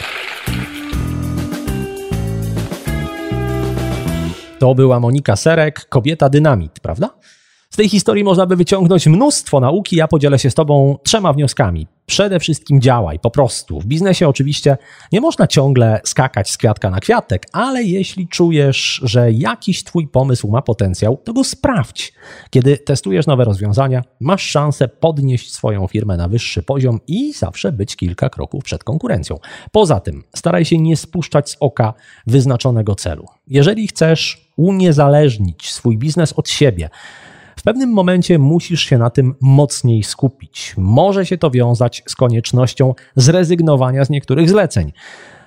A: To była Monika Serek, kobieta dynamit, prawda? Z tej historii można by wyciągnąć mnóstwo nauki. Ja podzielę się z Tobą trzema wnioskami. Przede wszystkim działaj, po prostu. W biznesie oczywiście nie można ciągle skakać z kwiatka na kwiatek, ale jeśli czujesz, że jakiś Twój pomysł ma potencjał, to go sprawdź. Kiedy testujesz nowe rozwiązania, masz szansę podnieść swoją firmę na wyższy poziom i zawsze być kilka kroków przed konkurencją. Poza tym, staraj się nie spuszczać z oka wyznaczonego celu. Jeżeli chcesz uniezależnić swój biznes od siebie, w pewnym momencie musisz się na tym mocniej skupić. Może się to wiązać z koniecznością zrezygnowania z niektórych zleceń.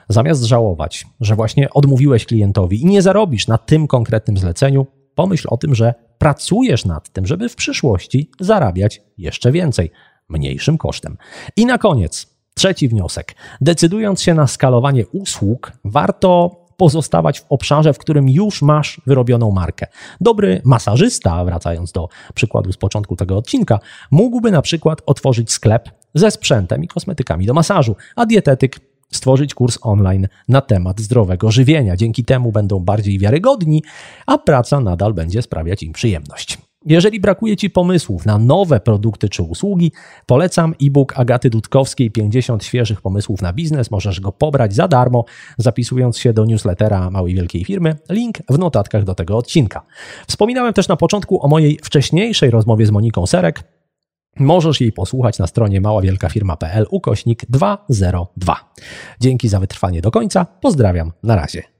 A: Zamiast żałować, że właśnie odmówiłeś klientowi i nie zarobisz na tym konkretnym zleceniu, pomyśl o tym, że pracujesz nad tym, żeby w przyszłości zarabiać jeszcze więcej, mniejszym kosztem. I na koniec, trzeci wniosek. Decydując się na skalowanie usług, warto pozostawać w obszarze, w którym już masz wyrobioną markę. Dobry masażysta, wracając do przykładu z początku tego odcinka, mógłby na przykład otworzyć sklep ze sprzętem i kosmetykami do masażu, a dietetyk stworzyć kurs online na temat zdrowego żywienia. Dzięki temu będą bardziej wiarygodni, a praca nadal będzie sprawiać im przyjemność. Jeżeli brakuje Ci pomysłów na nowe produkty czy usługi, polecam e-book Agaty Dudkowskiej 50 świeżych pomysłów na biznes. Możesz go pobrać za darmo, zapisując się do newslettera Małej Wielkiej Firmy. Link w notatkach do tego odcinka. Wspominałem też na początku o mojej wcześniejszej rozmowie z Moniką Serek. Możesz jej posłuchać na stronie maławielkafirma.pl ukośnik 202. Dzięki za wytrwanie do końca. Pozdrawiam. Na razie.